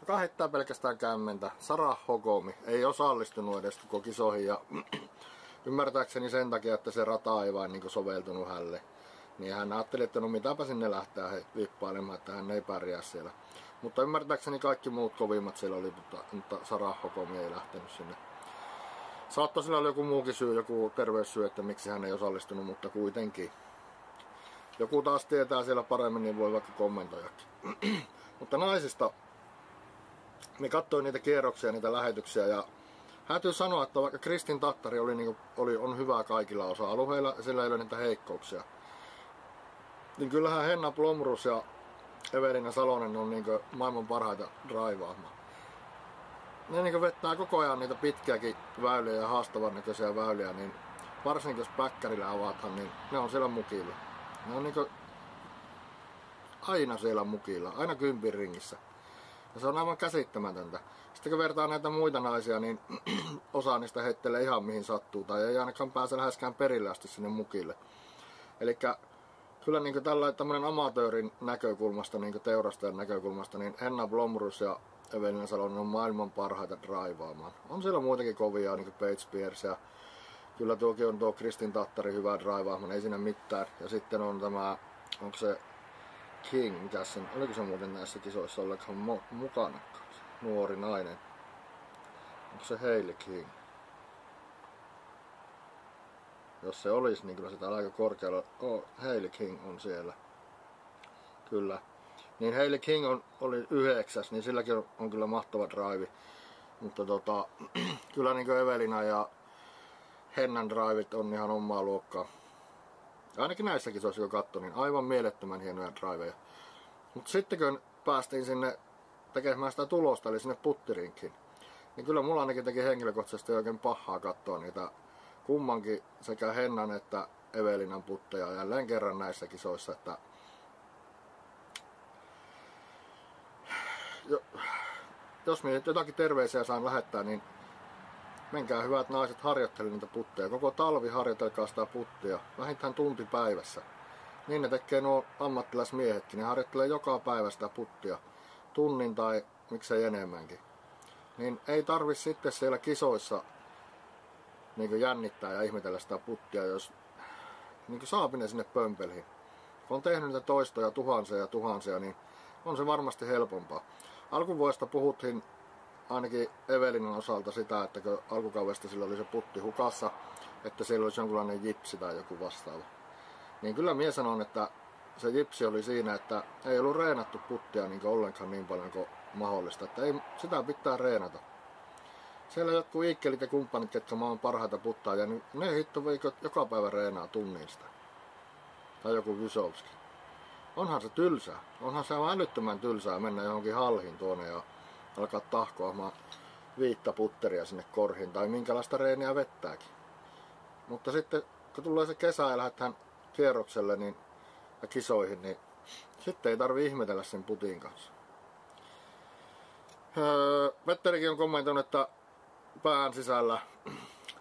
Joka heittää pelkästään kämmentä. Sara Hokomi ei osallistunut edes koko kisoihin ja ymmärtääkseni sen takia, että se rata ei vain niin soveltunut hälle. Niin hän ajatteli, että no mitäpä sinne lähtee vippailemaan, että hän ei pärjää siellä. Mutta ymmärtääkseni kaikki muut kovimmat siellä oli, mutta, mutta Sara Hokomi ei lähtenyt sinne. Saattoi sillä olla joku muukin syy, joku terveyssyy, että miksi hän ei osallistunut, mutta kuitenkin joku taas tietää siellä paremmin, niin voi vaikka kommentoijakin. [CLEARS THROAT] Mutta naisista, me katsoin niitä kierroksia, niitä lähetyksiä ja täytyy sanoa, että vaikka Kristin Tattari oli, niin kuin, oli, on hyvä kaikilla osa-alueilla sillä ei ole niitä heikkouksia, niin kyllähän Henna Plomrus ja Evelina Salonen on niin maailman parhaita draivaamaan. Ne niin vettää koko ajan niitä pitkiäkin väyliä ja haastavan näköisiä väyliä, niin varsinkin jos päkkärillä avataan, niin ne on siellä mukilla. Ne on niinku aina siellä mukilla, aina kympin ringissä. Ja se on aivan käsittämätöntä. Sitten kun vertaa näitä muita naisia, niin [CLEARS THROAT] osa niistä heittelee ihan mihin sattuu, tai ei ainakaan pääse läheskään perille asti sinne mukille. Eli kyllä niin tällä tämmöinen amatöörin näkökulmasta, niin teurastajan näkökulmasta, niin Henna Blomrus ja Evelina Salonen on maailman parhaita draivaamaan. On siellä muutenkin kovia, niin kuin Page Spears ja kyllä tuokin on tuo Kristin Tattari hyvä draivaamaan, ei siinä mitään. Ja sitten on tämä, onko se King, sen, oliko se muuten näissä kisoissa ollenkaan mu- mukana? Nuori nainen. Onko se Hailey King? Jos se olisi, niin kyllä sitä aika korkealla. Oh, Hailey King on siellä. Kyllä. Niin Hailey King on, oli yhdeksäs, niin silläkin on, on kyllä mahtava drive. Mutta tota, [CLEARS THROAT] kyllä niin Evelina ja Hennan drivit on ihan omaa luokkaa. Ainakin näissäkin se olisi jo katto, niin aivan mielettömän hienoja driveja. Mutta sitten kun päästiin sinne tekemään sitä tulosta, eli sinne puttirinkin, niin kyllä mulla ainakin teki henkilökohtaisesti oikein pahaa katsoa niitä kummankin sekä Hennan että Evelinan putteja jälleen kerran näissä kisoissa, että jos minä jotakin terveisiä saan lähettää, niin Menkää hyvät naiset harjoittelemaan niitä putteja. Koko talvi harjoitelkaa sitä puttia. Vähintään tunti päivässä. Niin ne tekee nuo ammattilaismiehetkin. Ne harjoittelee joka päivä sitä puttia. Tunnin tai miksei enemmänkin. Niin ei tarvi sitten siellä kisoissa niin jännittää ja ihmetellä sitä puttia, jos niin saapinen sinne pömpeliin. Kun on tehnyt niitä toistoja tuhansia ja tuhansia, niin on se varmasti helpompaa. Alkuvuodesta puhuttiin ainakin Evelinan osalta sitä, että kun alkukaudesta sillä oli se putti hukassa, että siellä olisi jonkunlainen jipsi tai joku vastaava. Niin kyllä mies sanon, että se jipsi oli siinä, että ei ollut reenattu puttia niin ollenkaan niin paljon kuin mahdollista. Että ei, sitä pitää reenata. siellä jotkut iikkelit ja kumppanit, jotka maan parhaita puttaa, niin ne hitto joka päivä reenaa tunnin sitä. Tai joku Vysovski. Onhan se tylsää. Onhan se älyttömän tylsää mennä johonkin halhin tuonne ja alkaa tahkoamaan viittä putteria sinne korhin tai minkälaista reeniä vettääkin. Mutta sitten kun tulee se kesä ja lähdetään kierrokselle niin, ja kisoihin, niin sitten ei tarvi ihmetellä sen putin kanssa. Öö, Vetterikin on kommentoinut, että pään sisällä.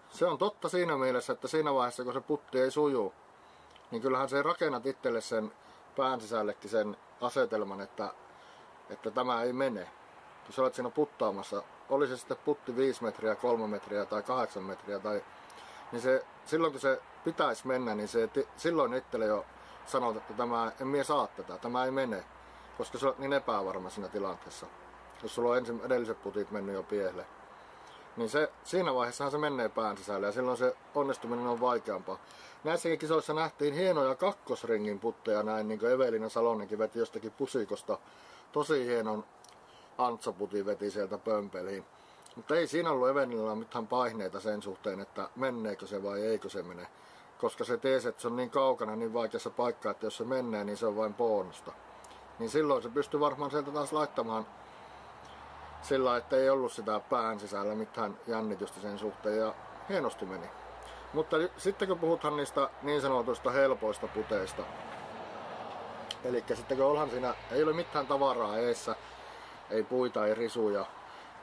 Se on totta siinä mielessä, että siinä vaiheessa kun se putti ei suju, niin kyllähän se rakennat itselle sen pään sisällekin sen asetelman, että, että tämä ei mene. Kun sä olet siinä puttaamassa, oli se sitten putti 5 metriä, 3 metriä tai 8 metriä, tai, niin se, silloin kun se pitäisi mennä, niin se, silloin itselle jo sanoo, että tämä, en mie saa tätä, tämä ei mene, koska se on niin epävarma siinä tilanteessa. Jos sulla on ensin edelliset putit mennyt jo piehle. Niin se, siinä vaiheessahan se menee pään sisälle ja silloin se onnistuminen on vaikeampaa. Näissäkin kisoissa nähtiin hienoja kakkosringin putteja näin, niin kuin Evelina Salonenkin veti jostakin pusikosta. Tosi hienon antsaputin veti sieltä pömpeliin. Mutta ei siinä ollut Evelinalla mitään paineita sen suhteen, että menneekö se vai eikö se mene. Koska se tiesi, että se on niin kaukana, niin vaikeassa paikkaa, että jos se menee, niin se on vain bonusta. Niin silloin se pystyy varmaan sieltä taas laittamaan sillä, että ei ollut sitä pään sisällä mitään jännitystä sen suhteen ja hienosti meni. Mutta sitten kun puhutaan niistä niin sanotuista helpoista puteista, eli sitten kun olhan siinä, ei ole mitään tavaraa eessä, ei puita, ei risuja,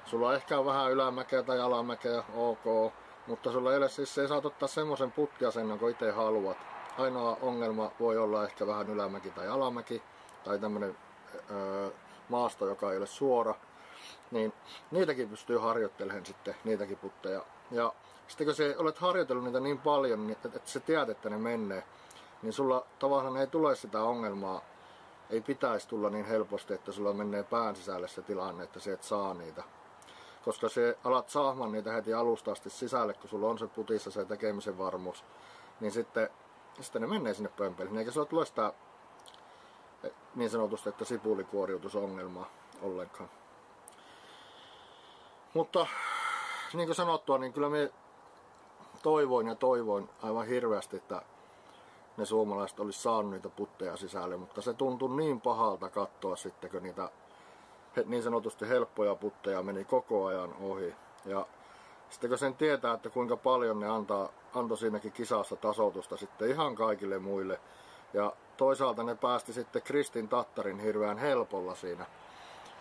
sulla ehkä on vähän ylämäkeä tai alamäkeä, ok, mutta sulla ei ole siis, se saat ottaa semmoisen putkiasennon kun itse haluat. Ainoa ongelma voi olla ehkä vähän ylämäki tai alamäki, tai tämmönen öö, maasto, joka ei ole suora, niin niitäkin pystyy harjoittelemaan sitten, niitäkin putteja. Ja sitten kun sä olet harjoitellut niitä niin paljon, niin että sä tiedät, että ne menee, niin sulla tavallaan ei tule sitä ongelmaa, ei pitäisi tulla niin helposti, että sulla menee pään sisälle se tilanne, että sä et saa niitä. Koska se alat saamaan niitä heti alusta asti sisälle, kun sulla on se putissa se tekemisen varmuus, niin sitten, sitten ne menee sinne pömpeliin. Eikä sulla tule sitä niin sanotusti, että sipulikuoriutusongelmaa ollenkaan. Mutta niin kuin sanottua, niin kyllä me toivoin ja toivoin aivan hirveästi, että ne suomalaiset olisi saanut niitä putteja sisälle, mutta se tuntui niin pahalta katsoa sitten, kun niitä niin sanotusti helppoja putteja meni koko ajan ohi. Ja sitten kun sen tietää, että kuinka paljon ne antaa, antoi siinäkin kisassa tasotusta sitten ihan kaikille muille. Ja toisaalta ne päästi sitten Kristin Tattarin hirveän helpolla siinä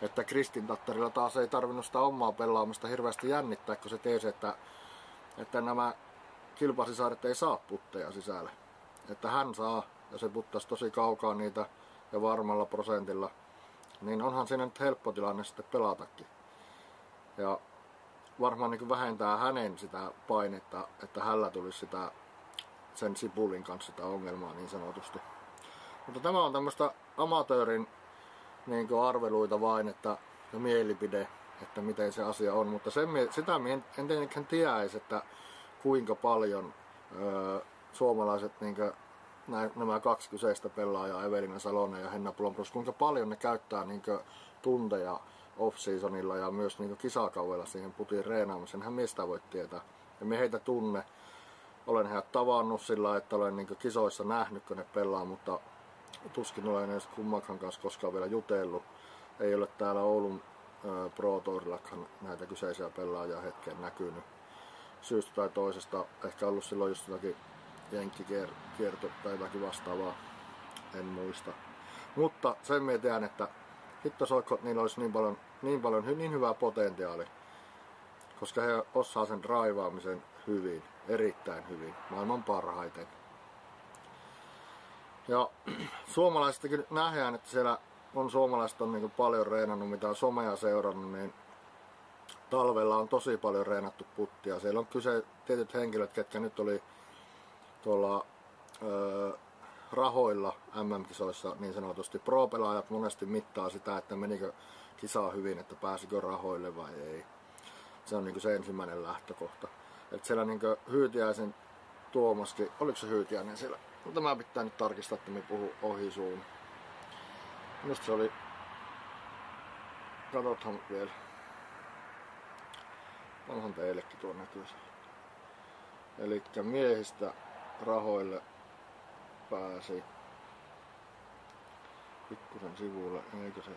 että Kristin Tattarilla taas ei tarvinnut sitä omaa pelaamista hirveästi jännittää, kun se tiesi, että, että nämä kilpasisaaret ei saa putteja sisälle. Että hän saa, ja se puttasi tosi kaukaa niitä ja varmalla prosentilla, niin onhan siinä nyt helppo tilanne sitten pelatakin. Ja varmaan niin vähentää hänen sitä painetta, että hänellä tulisi sitä sen sipulin kanssa sitä ongelmaa niin sanotusti. Mutta tämä on tämmöistä amatöörin niin arveluita vain, että ja mielipide, että miten se asia on, mutta sen, sitä en, en tietenkään tiedäisi, että kuinka paljon ö, suomalaiset niin kuin, nämä kaksi kyseistä pelaajaa, Evelina Salonen ja Henna Plompros, kuinka paljon ne käyttää niin tunteja off-seasonilla ja myös niin kisakaudella siihen putiin reenaamiseen. Hän mistä voi tietää. Ja me heitä tunne. Olen heidät tavannut sillä, että olen niin kisoissa nähnyt, kun ne pelaa, mutta tuskin olen edes kummankaan kanssa koskaan vielä jutellut. Ei ole täällä Oulun Pro Tourillakaan näitä kyseisiä pelaajia hetken näkynyt syystä tai toisesta. Ehkä ollut silloin just jotakin jenkkikierto tai jotakin vastaavaa, en muista. Mutta sen mä tiedän, että hitto soikko, niillä olisi niin paljon, niin paljon niin hyvää potentiaali, koska he osaa sen raivaamisen hyvin, erittäin hyvin, maailman parhaiten. Ja [CLEARS THROAT] suomalaisistakin nähdään, että siellä on suomalaiset on niin paljon reenannut, mitä on somea seurannut, niin talvella on tosi paljon reenattu puttia. Siellä on kyse tietyt henkilöt, ketkä nyt oli tuolla öö, rahoilla MM-kisoissa niin sanotusti. Pro-pelaajat monesti mittaa sitä, että menikö kisaa hyvin, että pääsikö rahoille vai ei. Se on niin se ensimmäinen lähtökohta. Et siellä niin Hyytiäisen Tuomaskin, oliko se Hyytiäinen siellä mutta mä pitää nyt tarkistaa, että me puhu ohi suun. Minusta se oli... Katsotaan vielä. onhan teillekin tuo näkyisi. Eli miehistä rahoille pääsi pikkusen sivulle, eikö se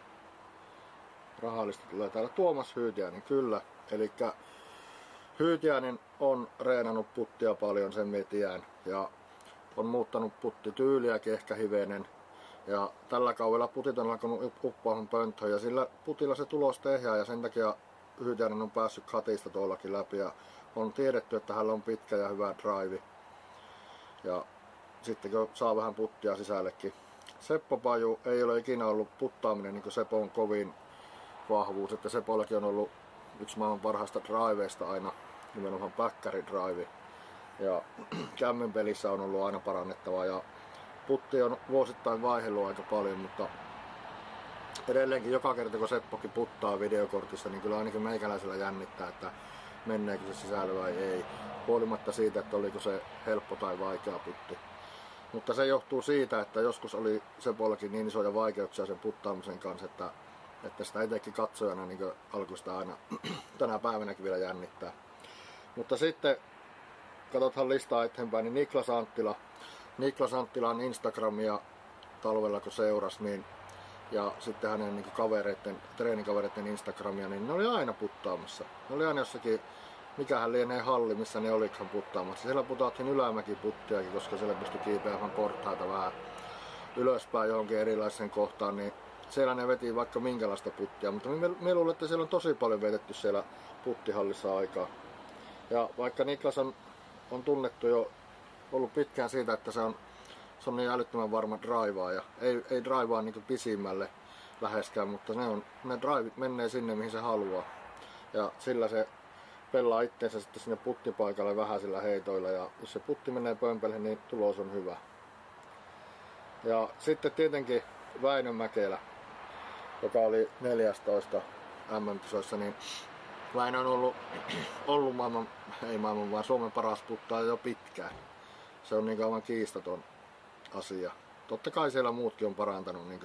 rahallista tulee täällä Tuomas Hyytiäinen, kyllä. Eli Hyytiäinen on reenannut puttia paljon, sen mietiään, ja on muuttanut puttityyliäkin ehkä hivenen. Ja tällä kaudella putit on alkanut uppoamaan pönttöön ja sillä putilla se tulos tehdään ja sen takia Hyytiäinen on päässyt katista tuollakin läpi ja on tiedetty, että hänellä on pitkä ja hyvä drive. Ja sitten kun saa vähän puttia sisällekin. Seppo Paju ei ole ikinä ollut puttaaminen niin Sepon kovin vahvuus, että Sepollakin on ollut yksi maailman parhaista driveista aina, nimenomaan backari drive. Ja [CLEARS THROAT] kämmen pelissä on ollut aina parannettavaa ja putti on vuosittain vaihdellut aika paljon, mutta edelleenkin joka kerta kun Seppokin puttaa videokortissa, niin kyllä ainakin meikäläisellä jännittää, että menneekö se sisällä vai ei, huolimatta siitä, että oliko se helppo tai vaikea putti. Mutta se johtuu siitä, että joskus oli Sepollakin niin isoja vaikeuksia sen puttaamisen kanssa, että, että sitä etenkin katsojana niin alkoi sitä aina [CLEARS THROAT] tänä päivänäkin vielä jännittää. Mutta sitten katsothan listaa eteenpäin, niin Niklas Anttila, Niklas Anttilan Instagramia talvella kun seuras, niin ja sitten hänen niin kavereiden, treenikavereiden Instagramia, niin ne oli aina puttaamassa. Ne oli aina jossakin, mikähän lienee halli, missä ne olikaan puttaamassa. Siellä putattiin ylämäki puttiakin, koska siellä pystyi kiipeämään portaita vähän ylöspäin johonkin erilaiseen kohtaan, niin siellä ne veti vaikka minkälaista puttia, mutta me, me luulen, että siellä on tosi paljon vetetty siellä puttihallissa aikaa. Ja vaikka Niklas on, on tunnettu jo ollut pitkään siitä, että se on se on niin älyttömän varma ja Ei, ei draivaa niin pisimmälle läheskään, mutta ne, on, ne drivit menee sinne, mihin se haluaa. Ja sillä se pelaa itseensä sitten sinne puttipaikalle vähän sillä heitoilla. Ja jos se putti menee pömpelle, niin tulos on hyvä. Ja sitten tietenkin Väinö Mäkelä, joka oli 14 MM-kisoissa, niin Väinö on ollut, [CLEARS THROAT] ollut maailman, ei maailman, vaan Suomen paras puttaa jo pitkään. Se on niin aivan kiistaton asia. Totta kai siellä muutkin on parantanut niin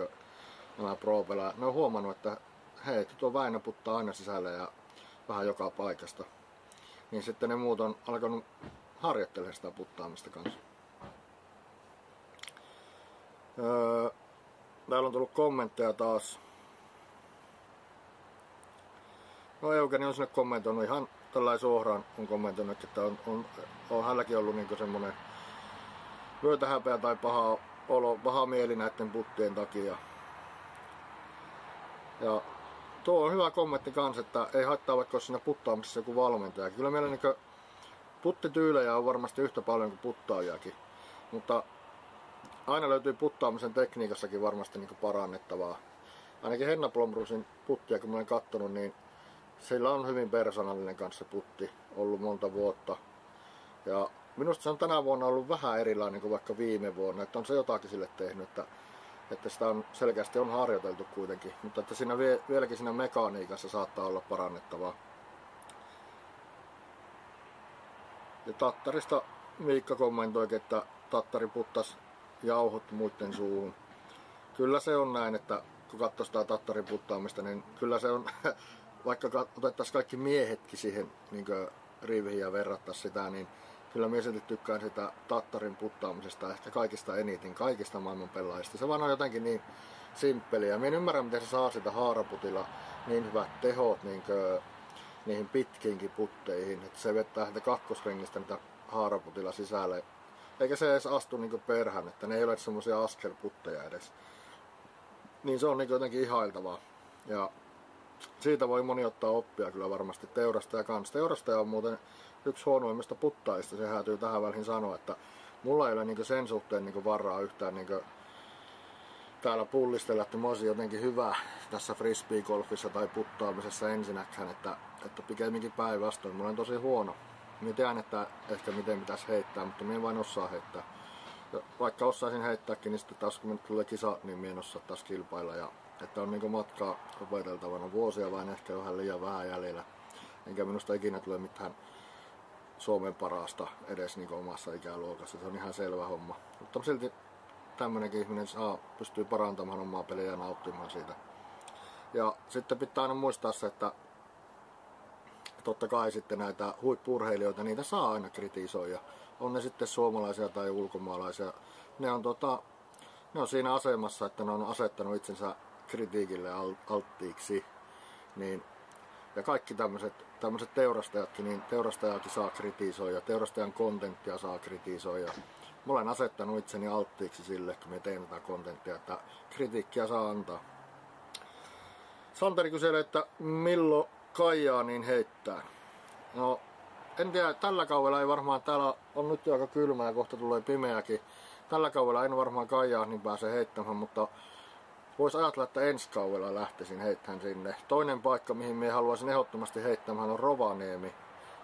nämä pro Ne on huomannut, että hei, tuo Väinö puttaa aina sisälle ja vähän joka paikasta. Niin sitten ne muut on alkanut harjoittelemaan sitä puttaamista kanssa. Öö, täällä on tullut kommentteja taas. No Eugeni on sinne kommentoinut ihan tällainen suoraan on kommentoinut, että on, on, on hänelläkin ollut niin semmoinen myötähäpeä tai paha, olo, paha mieli näiden puttien takia. Ja tuo on hyvä kommentti kans, että ei haittaa vaikka siinä puttaamisessa joku valmentaja. Kyllä meillä niin puttityylejä on varmasti yhtä paljon kuin puttaajakin. Mutta aina löytyy puttaamisen tekniikassakin varmasti niin parannettavaa. Ainakin Henna Blomrusin puttia, kun mä olen kattonut, niin sillä on hyvin persoonallinen kanssa putti ollut monta vuotta. Ja minusta se on tänä vuonna ollut vähän erilainen kuin vaikka viime vuonna, että on se jotakin sille tehnyt, että, että sitä on selkeästi on harjoiteltu kuitenkin, mutta että siinä vie, vieläkin siinä mekaniikassa saattaa olla parannettavaa. Ja Tattarista Miikka kommentoi, että Tattari puttas jauhot muiden suuhun. Kyllä se on näin, että kun katsoo sitä Tattarin puttaamista, niin kyllä se on, [LAUGHS] vaikka otettaisiin kaikki miehetkin siihen niin riviin ja verrattaisiin sitä, niin kyllä silti tykkään sitä Tattarin puttaamisesta ehkä kaikista eniten, kaikista maailman pelaajista. Se vaan on jotenkin niin simppeliä. Minä en ymmärrä, miten se saa sitä haaraputilla niin hyvät tehot niin niihin pitkiinkin putteihin. Että se vettää sitä kakkosrengistä niitä haaraputilla sisälle. Eikä se edes astu niin perhän, että ne ei ole semmoisia askelputteja edes. Niin se on niin jotenkin ihailtavaa. Ja siitä voi moni ottaa oppia kyllä varmasti teurastaja kanssa. Teurastaja on muuten yksi huonoimmista puttaista, se häätyy tähän väliin sanoa, että mulla ei ole niin sen suhteen niin varaa yhtään niin täällä pullistella, että mä olisin jotenkin hyvä tässä frisbee-golfissa tai puttaamisessa ensinnäkään, että, että pikemminkin päinvastoin. Mulla on tosi huono. Mä tiedän, että ehkä miten pitäisi heittää, mutta mä en vain osaa heittää. Ja vaikka osaisin heittääkin, niin sitten taas kun nyt tulee kisa, niin mä en osaa taas kilpailla. Ja, että on niin matkaa opeteltavana vuosia, vain ehkä vähän liian vähän jäljellä. Enkä minusta ikinä tule mitään Suomen parasta edes niin omassa ikäluokassa. Se on ihan selvä homma. Mutta silti tämmönenkin ihminen saa, pystyy parantamaan omaa peliä ja nauttimaan siitä. Ja sitten pitää aina muistaa se, että totta kai sitten näitä huippurheilijoita, niitä saa aina kritisoida. On ne sitten suomalaisia tai ulkomaalaisia. Ne on, tota, ne on siinä asemassa, että ne on asettanut itsensä kritiikille alttiiksi. Niin, ja kaikki tämmöiset tämmöiset teurastajatkin, niin teurastajakin saa kritisoida, teurastajan kontenttia saa kritisoida. Mä olen asettanut itseni alttiiksi sille, kun me teen tätä kontenttia, että kritiikkiä saa antaa. Santeri kyselee, että milloin Kaijaa niin heittää. No, en tiedä, tällä kaudella ei varmaan, täällä on nyt jo aika kylmä ja kohta tulee pimeäkin. Tällä kaudella en varmaan Kaijaa niin pääse heittämään, mutta Voisi ajatella, että ensi kaudella lähtisin heittämään sinne. Toinen paikka, mihin me haluaisin ehdottomasti heittämään, on Rovaniemi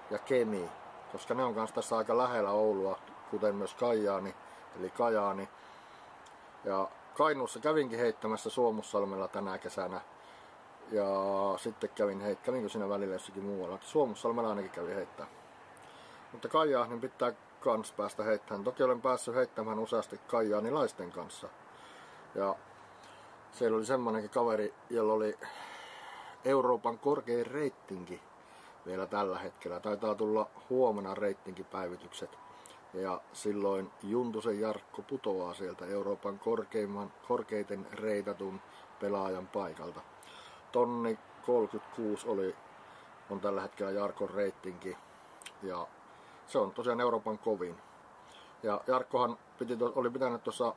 ja Kemi, koska ne on kanssa tässä aika lähellä Oulua, kuten myös Kajaani, eli Kajaani. Ja Kainuussa kävinkin heittämässä Suomussalmella tänä kesänä. Ja sitten kävin heit, kävinkö siinä välillä jossakin muualla. Suomussalmella ainakin kävin heittää. Mutta niin pitää kans päästä heittämään. Toki olen päässyt heittämään useasti kaijaanilaisten kanssa. Ja siellä oli semmonenkin kaveri, jolla oli Euroopan korkein reittingi vielä tällä hetkellä. Taitaa tulla huomenna reittinkipäivitykset. Ja silloin Juntusen Jarkko putoaa sieltä Euroopan korkeimman, korkeiten reitatun pelaajan paikalta. Tonni 36 oli, on tällä hetkellä Jarkon reittinki. Ja se on tosiaan Euroopan kovin. Ja Jarkkohan piti, oli pitänyt tuossa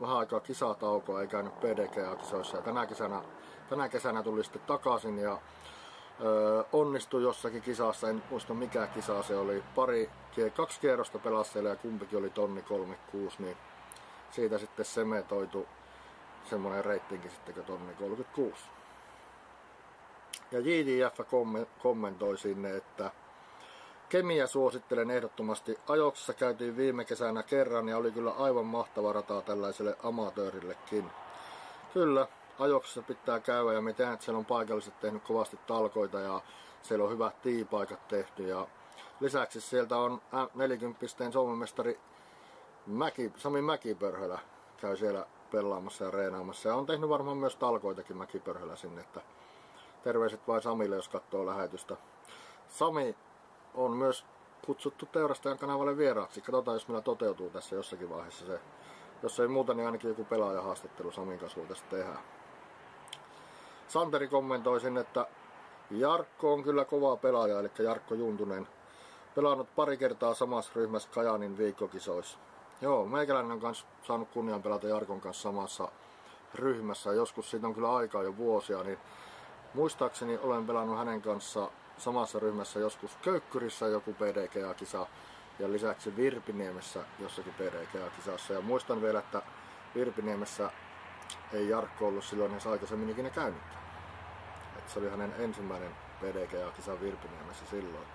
vähän aikaa kisataukoa, ei käynyt PDGA-kisoissa. Ja tänä kesänä, tänä kesänä tuli sitten takaisin ja ö, onnistui jossakin kisassa, en muista mikä kisa se oli. Pari, kaksi kierrosta pelasi ja kumpikin oli tonni 36, niin siitä sitten semetoitu semmoinen reitinki sitten kuin tonni 36. Ja JJF kommentoi sinne, että Kemiä suosittelen ehdottomasti. Ajoksessa käytiin viime kesänä kerran ja oli kyllä aivan mahtava rata tällaiselle amatöörillekin. Kyllä, ajoksessa pitää käydä ja tehdään, että siellä on paikalliset tehnyt kovasti talkoita ja siellä on hyvät tiipaikat tehty. Ja lisäksi sieltä on 40 pisteen Suomen mestari Mäki, Sami Mäkipörhölä käy siellä pelaamassa ja reenaamassa. Ja on tehnyt varmaan myös talkoitakin Mäkipörhölä sinne, että terveiset vain Samille, jos katsoo lähetystä. Sami on myös kutsuttu Teurastajan kanavalle vieraaksi. Katsotaan, jos meillä toteutuu tässä jossakin vaiheessa se. Jos ei muuta, niin ainakin joku pelaajahaastattelu Samin kanssa voitaisiin tehdä. Santeri kommentoi sen, että Jarkko on kyllä kova pelaaja, eli Jarkko Juntunen. Pelannut pari kertaa samassa ryhmässä Kajanin viikkokisoissa. Joo, meikäläinen on kanssa saanut kunnian pelata Jarkon kanssa samassa ryhmässä. Joskus siitä on kyllä aikaa jo vuosia, niin muistaakseni olen pelannut hänen kanssa samassa ryhmässä joskus Köykkyrissä joku PDGA-kisa ja lisäksi Virpiniemessä jossakin PDGA-kisassa. Ja muistan vielä, että Virpiniemessä ei Jarkko ollut silloin edes aikaisemmin ikinä käynyt. Et se oli hänen ensimmäinen PDGA-kisa Virpiniemessä silloin.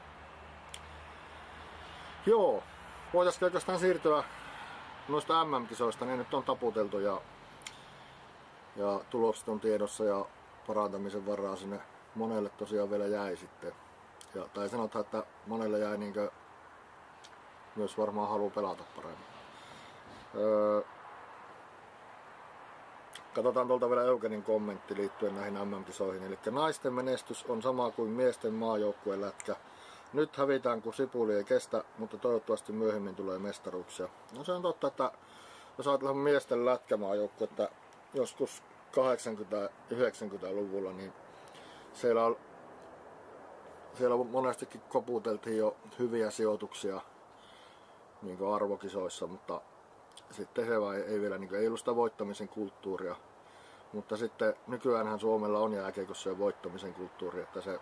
Joo, voitaisiin oikeastaan siirtyä noista MM-kisoista, ne nyt on taputeltu ja, ja tulokset on tiedossa ja parantamisen varaa sinne monelle tosiaan vielä jäi sitten. Ja, tai sanotaan, että monelle jäi niinkö myös varmaan halu pelata paremmin. Öö, katsotaan tuolta vielä Eugenin kommentti liittyen näihin MM-kisoihin. Eli naisten menestys on sama kuin miesten maajoukkueen lätkä. Nyt hävitään, kun sipuli ei kestä, mutta toivottavasti myöhemmin tulee mestaruuksia. No se on totta, että jos ajatellaan miesten lätkämaajoukkuetta joskus 80-90-luvulla, niin siellä, on, siellä monestikin koputeltiin jo hyviä sijoituksia niin arvokisoissa, mutta sitten se vai ei vielä niin ei ollut sitä voittamisen kulttuuria. Mutta sitten nykyäänhän Suomella on jääkiekossa jo voittamisen kulttuuri, että se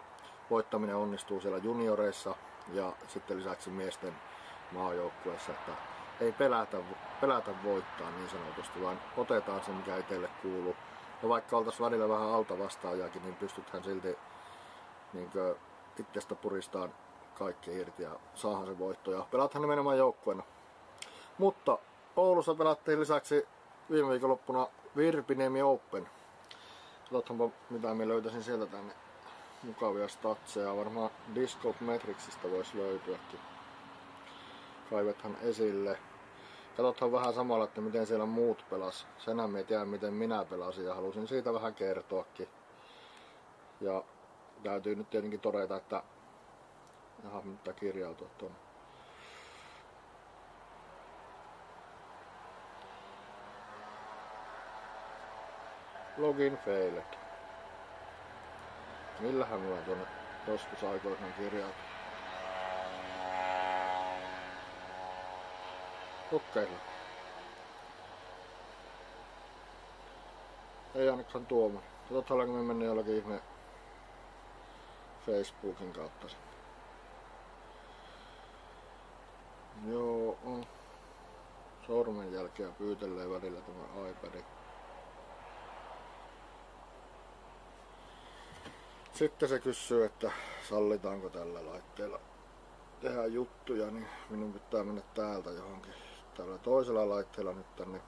voittaminen onnistuu siellä junioreissa ja sitten lisäksi miesten maajoukkueessa, että ei pelätä, pelätä voittaa niin sanotusti, vaan otetaan se, mikä itselle kuuluu. Ja vaikka oltaisiin välillä vähän alta vastaajakin, niin pystytään silti niin itsestä puristaan kaikki irti ja saahan se voitto. Ja pelaathan nimenomaan joukkueena. Mutta Oulussa pelattiin lisäksi viime viikonloppuna Virpiniemi Open. Katsotaanpa mitä me löytäisin sieltä tänne mukavia statseja. Varmaan Discord Metricsistä voisi löytyäkin. Kaivethan esille. Katsotaan vähän samalla, että miten siellä muut pelas. Senhän me tiedä, miten minä pelasin ja halusin siitä vähän kertoakin. Ja täytyy nyt tietenkin todeta, että Jaha, mitä kirjautua tuonne. Login failed. Millähän mulla tuonne joskus aikoinaan kirjautu? Kokeilla. Ei ainakaan tuoma. Katsotaan, kun me mennään jollakin ihme Facebookin kautta sinne. Joo, on. Sormenjälkeä pyytelee välillä tämä iPad. Sitten se kysyy, että sallitaanko tällä laitteella tehdä juttuja, niin minun pitää mennä täältä johonkin tällä toisella laitteella nyt tänne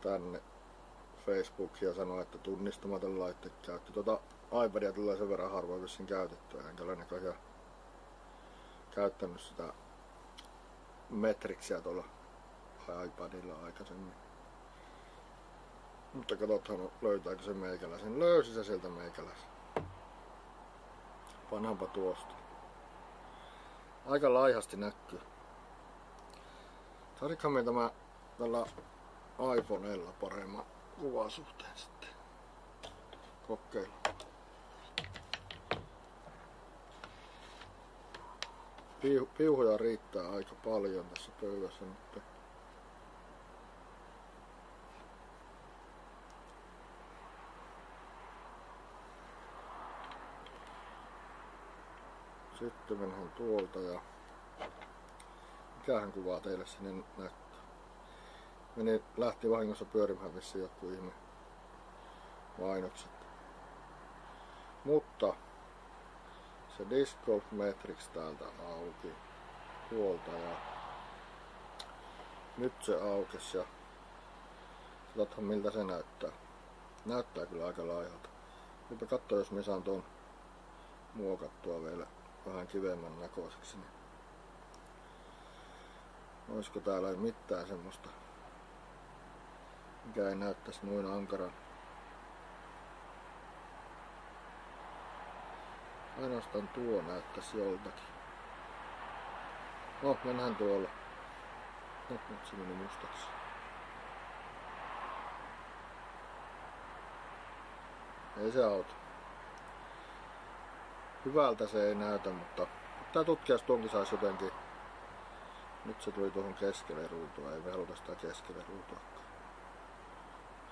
tänne Facebookia sanoa, että tunnistamaton laite käyttö. Tuota iPadia tulee sen verran harvoin vissiin käytettyä, enkä ole näköjään käyttänyt sitä metriksiä tuolla iPadilla aikaisemmin. Mutta katsotaan löytääkö se meikäläisen. Löysi se sieltä meikäläisen. Vanhanpa tuosta. Aika laihasti näkyy. Tarikohan tämä tällä iPhoneella paremman kuvasuhteen sitten. Kokeilla. piuhoja riittää aika paljon tässä pöydässä nyt. Sitten mennään tuolta ja mikähän kuvaa teille sinne näkyy. Meni, lähti vahingossa pyörimään vissiin joku ihme mainokset. Mutta se Disc Golf Matrix täältä auki tuolta ja nyt se aukesi ja katsotaan miltä se näyttää. Näyttää kyllä aika laihalta. Mutta katso jos me saan tuon muokattua vielä vähän kivemmän näköiseksi. Niin olisiko täällä mitään semmoista, mikä ei näyttäisi noin ankaran. Ainoastaan tuo näyttäisi joltakin. No, mennään tuolla. No, nyt se meni mustaksi. Ei se auta. Hyvältä se ei näytä, mutta tää tutkias tuonkin saisi jotenkin. Nyt se tuli tuohon keskelle ruutua, ei me haluta sitä keskelle ruutua.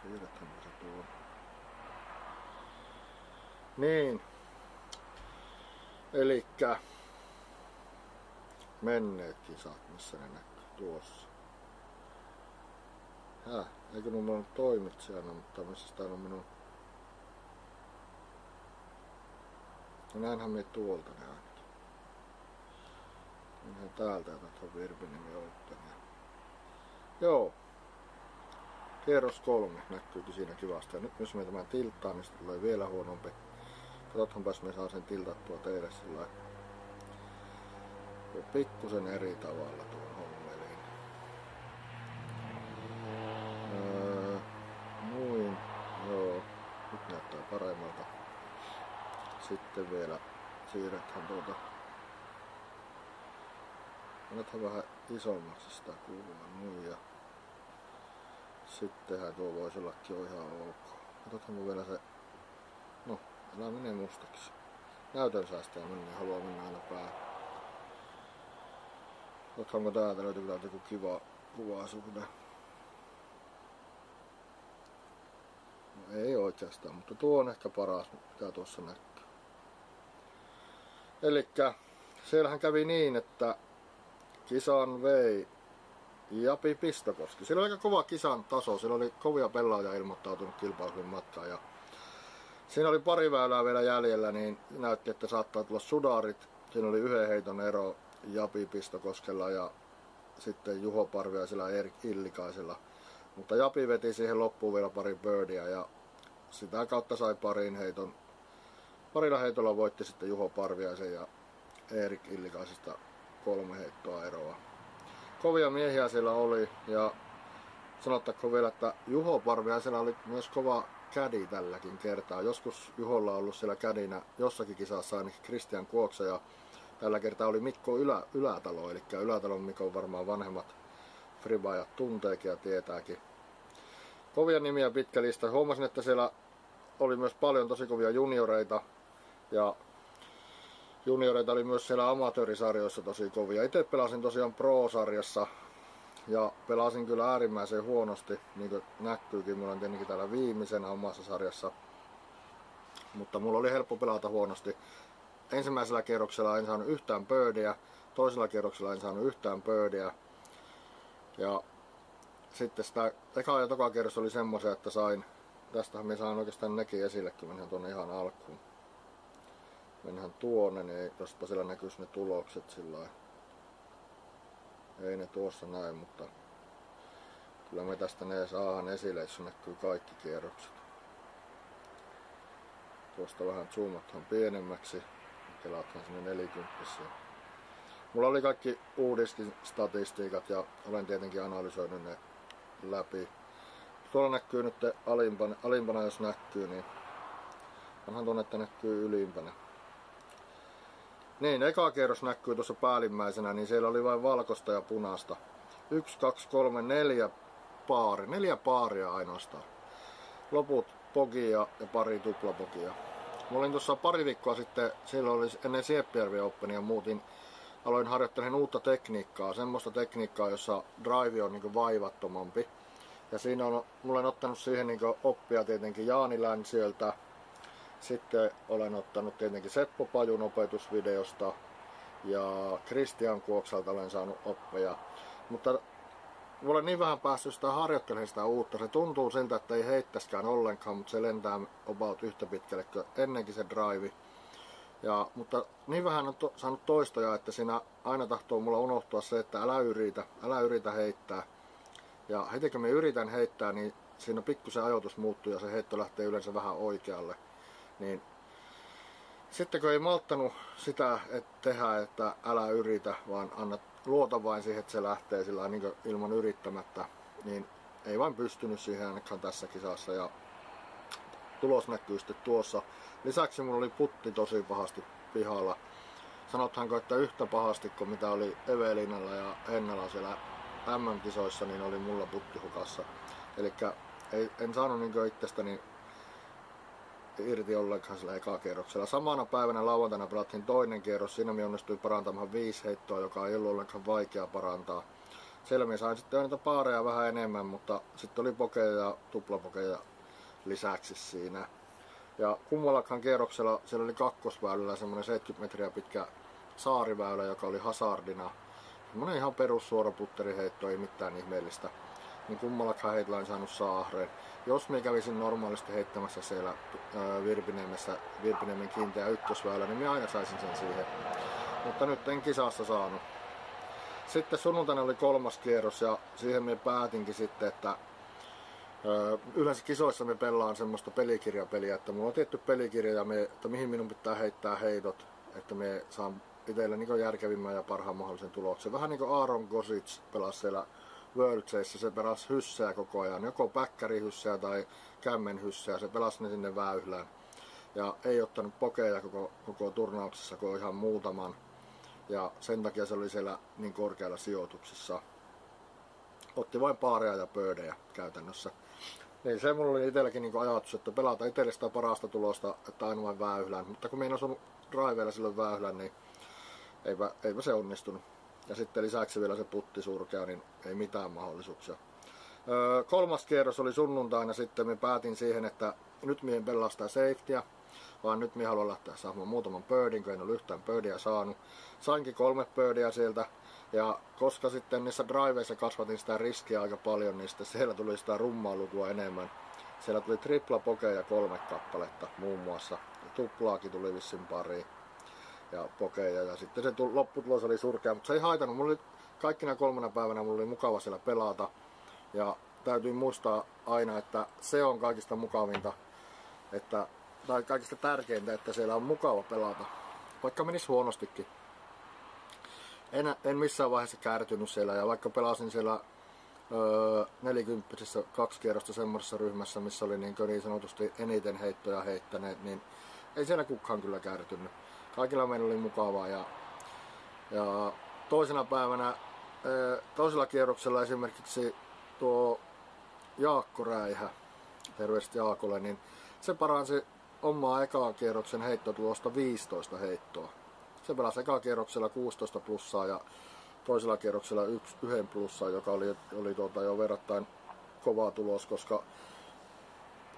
Siirretään se tuon. Niin. Elikkä menneet kisat, missä ne näkyy tuossa. Häh, eikö nuo ole toimitsijana, mutta missä on minun No näinhän me tuolta ne ainakin. Mennään täältä ja on Virpinimi Open. Joo. Kierros kolme näkyykin siinä kivasti. Ja nyt jos me tämän tilttaan, niin tulee vielä huonompi. Katsotaanpas me saa sen tiltattua teille sillä pikkusen eri tavalla tuon hommeliin. Öö, muin, joo, nyt näyttää paremmalta sitten vielä siirretään tuota Annethan vähän isommaksi sitä kuvaa noin ja sittenhän tuo voisi ollakin jo ihan ok. Katsotaan vielä se, no älä mene mustaksi. Näytön säästää mennä, haluaa mennä aina päähän. Katsotaanko täältä löytyy täältä joku kiva kuvasuhde. No, ei oikeastaan, mutta tuo on ehkä paras, mitä tuossa näkyy. Eli siellähän kävi niin, että kisan vei Japi Pistokoski. Sillä oli aika kova kisan taso, siellä oli kovia pelaajia ilmoittautunut kilpailujen matkaan ja siinä oli pari väylää vielä jäljellä, niin näytti, että saattaa tulla sudarit. Siinä oli yhden heiton ero Japi Pistokoskella ja sitten Juho Parviaisella ja Erik Illikaisella. Mutta Japi veti siihen loppuun vielä pari birdia ja sitä kautta sai parin heiton Parilla heitolla voitti sitten Juho Parviaisen ja Erik Illikaisesta kolme heittoa eroa. Kovia miehiä siellä oli ja sanottakoon vielä, että Juho Parviaisella oli myös kova kädi tälläkin kertaa. Joskus Juholla on ollut siellä kädinä jossakin kisassa ainakin Christian Kuoksa ja tällä kertaa oli Mikko Ylä, Ylätalo, eli Ylätalon Mikko varmaan vanhemmat fribaajat tunteekin ja tietääkin. Kovia nimiä pitkä lista. Huomasin, että siellä oli myös paljon tosi kovia junioreita ja junioreita oli myös siellä amatöörisarjoissa tosi kovia. Itse pelasin tosiaan Pro-sarjassa ja pelasin kyllä äärimmäisen huonosti, niin kuin näkyykin. Mulla on tietenkin täällä viimeisenä omassa sarjassa. Mutta mulla oli helppo pelata huonosti. Ensimmäisellä kierroksella en saanut yhtään pöydiä, toisella kierroksella en saanut yhtään pöydiä. Ja sitten sitä eka ja toka kierros oli semmoisia, että sain, tästähän me saan oikeastaan nekin esille, kun tuonne ihan alkuun. Mennään tuonne, niin jospa siellä näkyisi ne tulokset sillä Ei ne tuossa näin, mutta kyllä me tästä ne saahan esille, jos näkyy kaikki kierrokset. Tuosta vähän zoomataan pienemmäksi. Kelataan sinne 40. Mulla oli kaikki uudistin statistiikat ja olen tietenkin analysoinut ne läpi. Tuolla näkyy nyt alimpana, alimpana jos näkyy, niin onhan tuonne, että näkyy ylimpänä. Niin, eka kierros näkyy tuossa päällimmäisenä, niin siellä oli vain valkosta ja punaista. Yksi, kaksi, kolme, neljä paari. Neljä paaria ainoastaan. Loput pogia ja pari tuplapogia. Mä olin tuossa pari viikkoa sitten, silloin oli ennen Sieppijärvi Openia muutin, aloin harjoittelemaan uutta tekniikkaa, semmoista tekniikkaa, jossa drive on niin vaivattomampi. Ja siinä on, mulla on ottanut siihen niin oppia tietenkin Jaani Länsiöltä, sitten olen ottanut tietenkin Seppo Pajun opetusvideosta ja Christian Kuoksalta olen saanut oppeja. Mutta on niin vähän päässyt sitä harjoittelemaan sitä uutta. Se tuntuu siltä, että ei heittäskään ollenkaan, mutta se lentää about yhtä pitkälle kuin ennenkin se drive. Ja, mutta niin vähän on to, saanut toistoja, että siinä aina tahtoo mulla unohtua se, että älä yritä, älä yritä heittää. Ja heti kun me yritän heittää, niin siinä pikkusen ajoitus muuttuu ja se heitto lähtee yleensä vähän oikealle. Niin sitten kun ei malttanut sitä että tehdä, että älä yritä, vaan anna luota vain siihen, että se lähtee sillä niin ilman yrittämättä, niin ei vain pystynyt siihen ainakaan tässä kisassa. Ja tulos näkyy sitten tuossa. Lisäksi mulla oli putti tosi pahasti pihalla. Sanothanko, että yhtä pahasti kuin mitä oli Evelinalla ja Hennalla siellä MM-kisoissa, niin oli mulla putti hukassa. Eli en saanut niin itsestäni irti ollenkaan sillä eka kierroksella. Samana päivänä lauantaina pelattiin toinen kierros. Siinä me onnistui parantamaan viisi heittoa, joka ei ollut ollenkaan vaikea parantaa. Siellä me sain sitten niitä paareja vähän enemmän, mutta sitten oli pokeja ja tuplapokeja lisäksi siinä. Ja kummallakaan kierroksella siellä oli kakkosväylällä semmoinen 70 metriä pitkä saariväylä, joka oli hazardina. Semmoinen ihan perussuora putteriheitto, ei mitään ihmeellistä niin kummallakaan heillä on saanut saahreen. Jos me kävisin normaalisti heittämässä siellä Virpiniemessä, Virpiniemen kiinteä ykkösväylä, niin minä aina saisin sen siihen. Mutta nyt en kisassa saanut. Sitten sunnuntaina oli kolmas kierros ja siihen me päätinkin sitten, että yleensä kisoissa me pelaan semmoista pelikirjapeliä, että mulla on tietty pelikirja, ja me, että mihin minun pitää heittää heitot, että me saan itselle niin järkevimmän ja parhaan mahdollisen tuloksen. Vähän niin kuin Aaron Gosic pelasi siellä Worldseissä se pelasi hyssää koko ajan, joko päkkärihyssää tai kämmenhyssää, se pelasi ne sinne väylään. Ja ei ottanut pokeja koko, koko turnauksessa kuin ihan muutaman. Ja sen takia se oli siellä niin korkealla sijoituksissa. Otti vain paareja ja pöydejä käytännössä. Niin se mulla oli itselläkin niin ajatus, että pelata itselle sitä parasta tulosta, että aina vain väylään. Mutta kun minä osunut driveilla silloin väylään, niin eipä, eipä se onnistunut ja sitten lisäksi vielä se putti surkea, niin ei mitään mahdollisuuksia. Öö, kolmas kierros oli sunnuntaina, sitten me päätin siihen, että nyt mien pelastaa safetyä, vaan nyt minä haluan lähteä saamaan muutaman birdin, kun en ole yhtään birdia saanut. Sainkin kolme birdia sieltä, ja koska sitten niissä driveissa kasvatin sitä riskiä aika paljon, niin sitten siellä tuli sitä rummaa lukua enemmän. Siellä tuli tripla pokeja kolme kappaletta muun muassa. Ja tuplaakin tuli vissin pari ja pokeja. Ja sitten se lopputulos oli surkea, mutta se ei haitannut. Mulla oli kaikkina kolmena päivänä mulla oli mukava siellä pelata. Ja täytyy muistaa aina, että se on kaikista mukavinta, että, tai kaikista tärkeintä, että siellä on mukava pelata. Vaikka menisi huonostikin. En, en missään vaiheessa kärtynyt siellä ja vaikka pelasin siellä öö, 40 kaksi kierrosta semmoisessa ryhmässä, missä oli niin, niin sanotusti eniten heittoja heittäneet, niin ei siellä kukaan kyllä kärtynyt. Kaikilla meillä oli mukavaa ja, ja toisena päivänä toisella kierroksella esimerkiksi tuo Jaakko Räihä, terveesti Jaakolle, niin se paransi omaa ekaa kierroksen heittotulosta 15 heittoa. Se pelasi ekaa kierroksella 16 plussaa ja toisella kierroksella yksi, yhden plussaa, joka oli, oli tuota jo verrattain kova tulos, koska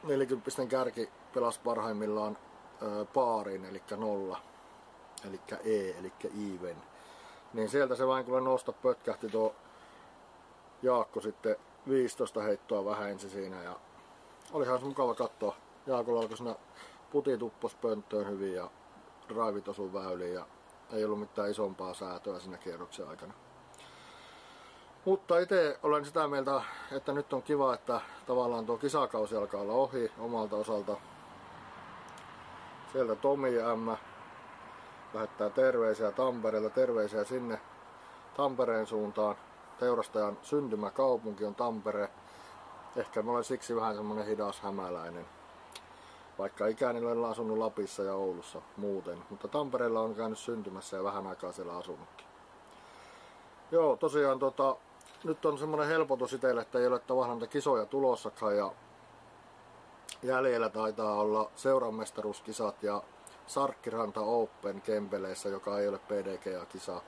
40 kärki pelasi parhaimmillaan ö, paarin, eli nolla, eli E, eli even. Niin sieltä se vain kun nosta pötkähti tuo Jaakko sitten 15 heittoa vähensi siinä ja olihan se mukava katsoa. Jaakolla alkoi siinä puti tuppos pönttöön hyvin ja raivit osu väyliin ja ei ollut mitään isompaa säätöä siinä kierroksen aikana. Mutta itse olen sitä mieltä, että nyt on kiva, että tavallaan tuo kisakausi alkaa olla ohi omalta osalta. Sieltä Tomi M lähettää terveisiä Tampereelta, terveisiä sinne Tampereen suuntaan. Teurastajan syntymäkaupunki on Tampere. Ehkä mä olen siksi vähän semmonen hidas hämäläinen. Vaikka ikäni olen asunut Lapissa ja Oulussa muuten. Mutta Tampereella on käynyt syntymässä ja vähän aikaa siellä asunutkin. Joo, tosiaan tota, nyt on semmonen helpotus itselle, että ei ole tavallaan kisoja tulossakaan ja jäljellä taitaa olla seuranmestaruuskisat ja Sarkkiranta Open Kempeleissä, joka ei ole PDGA-kisa.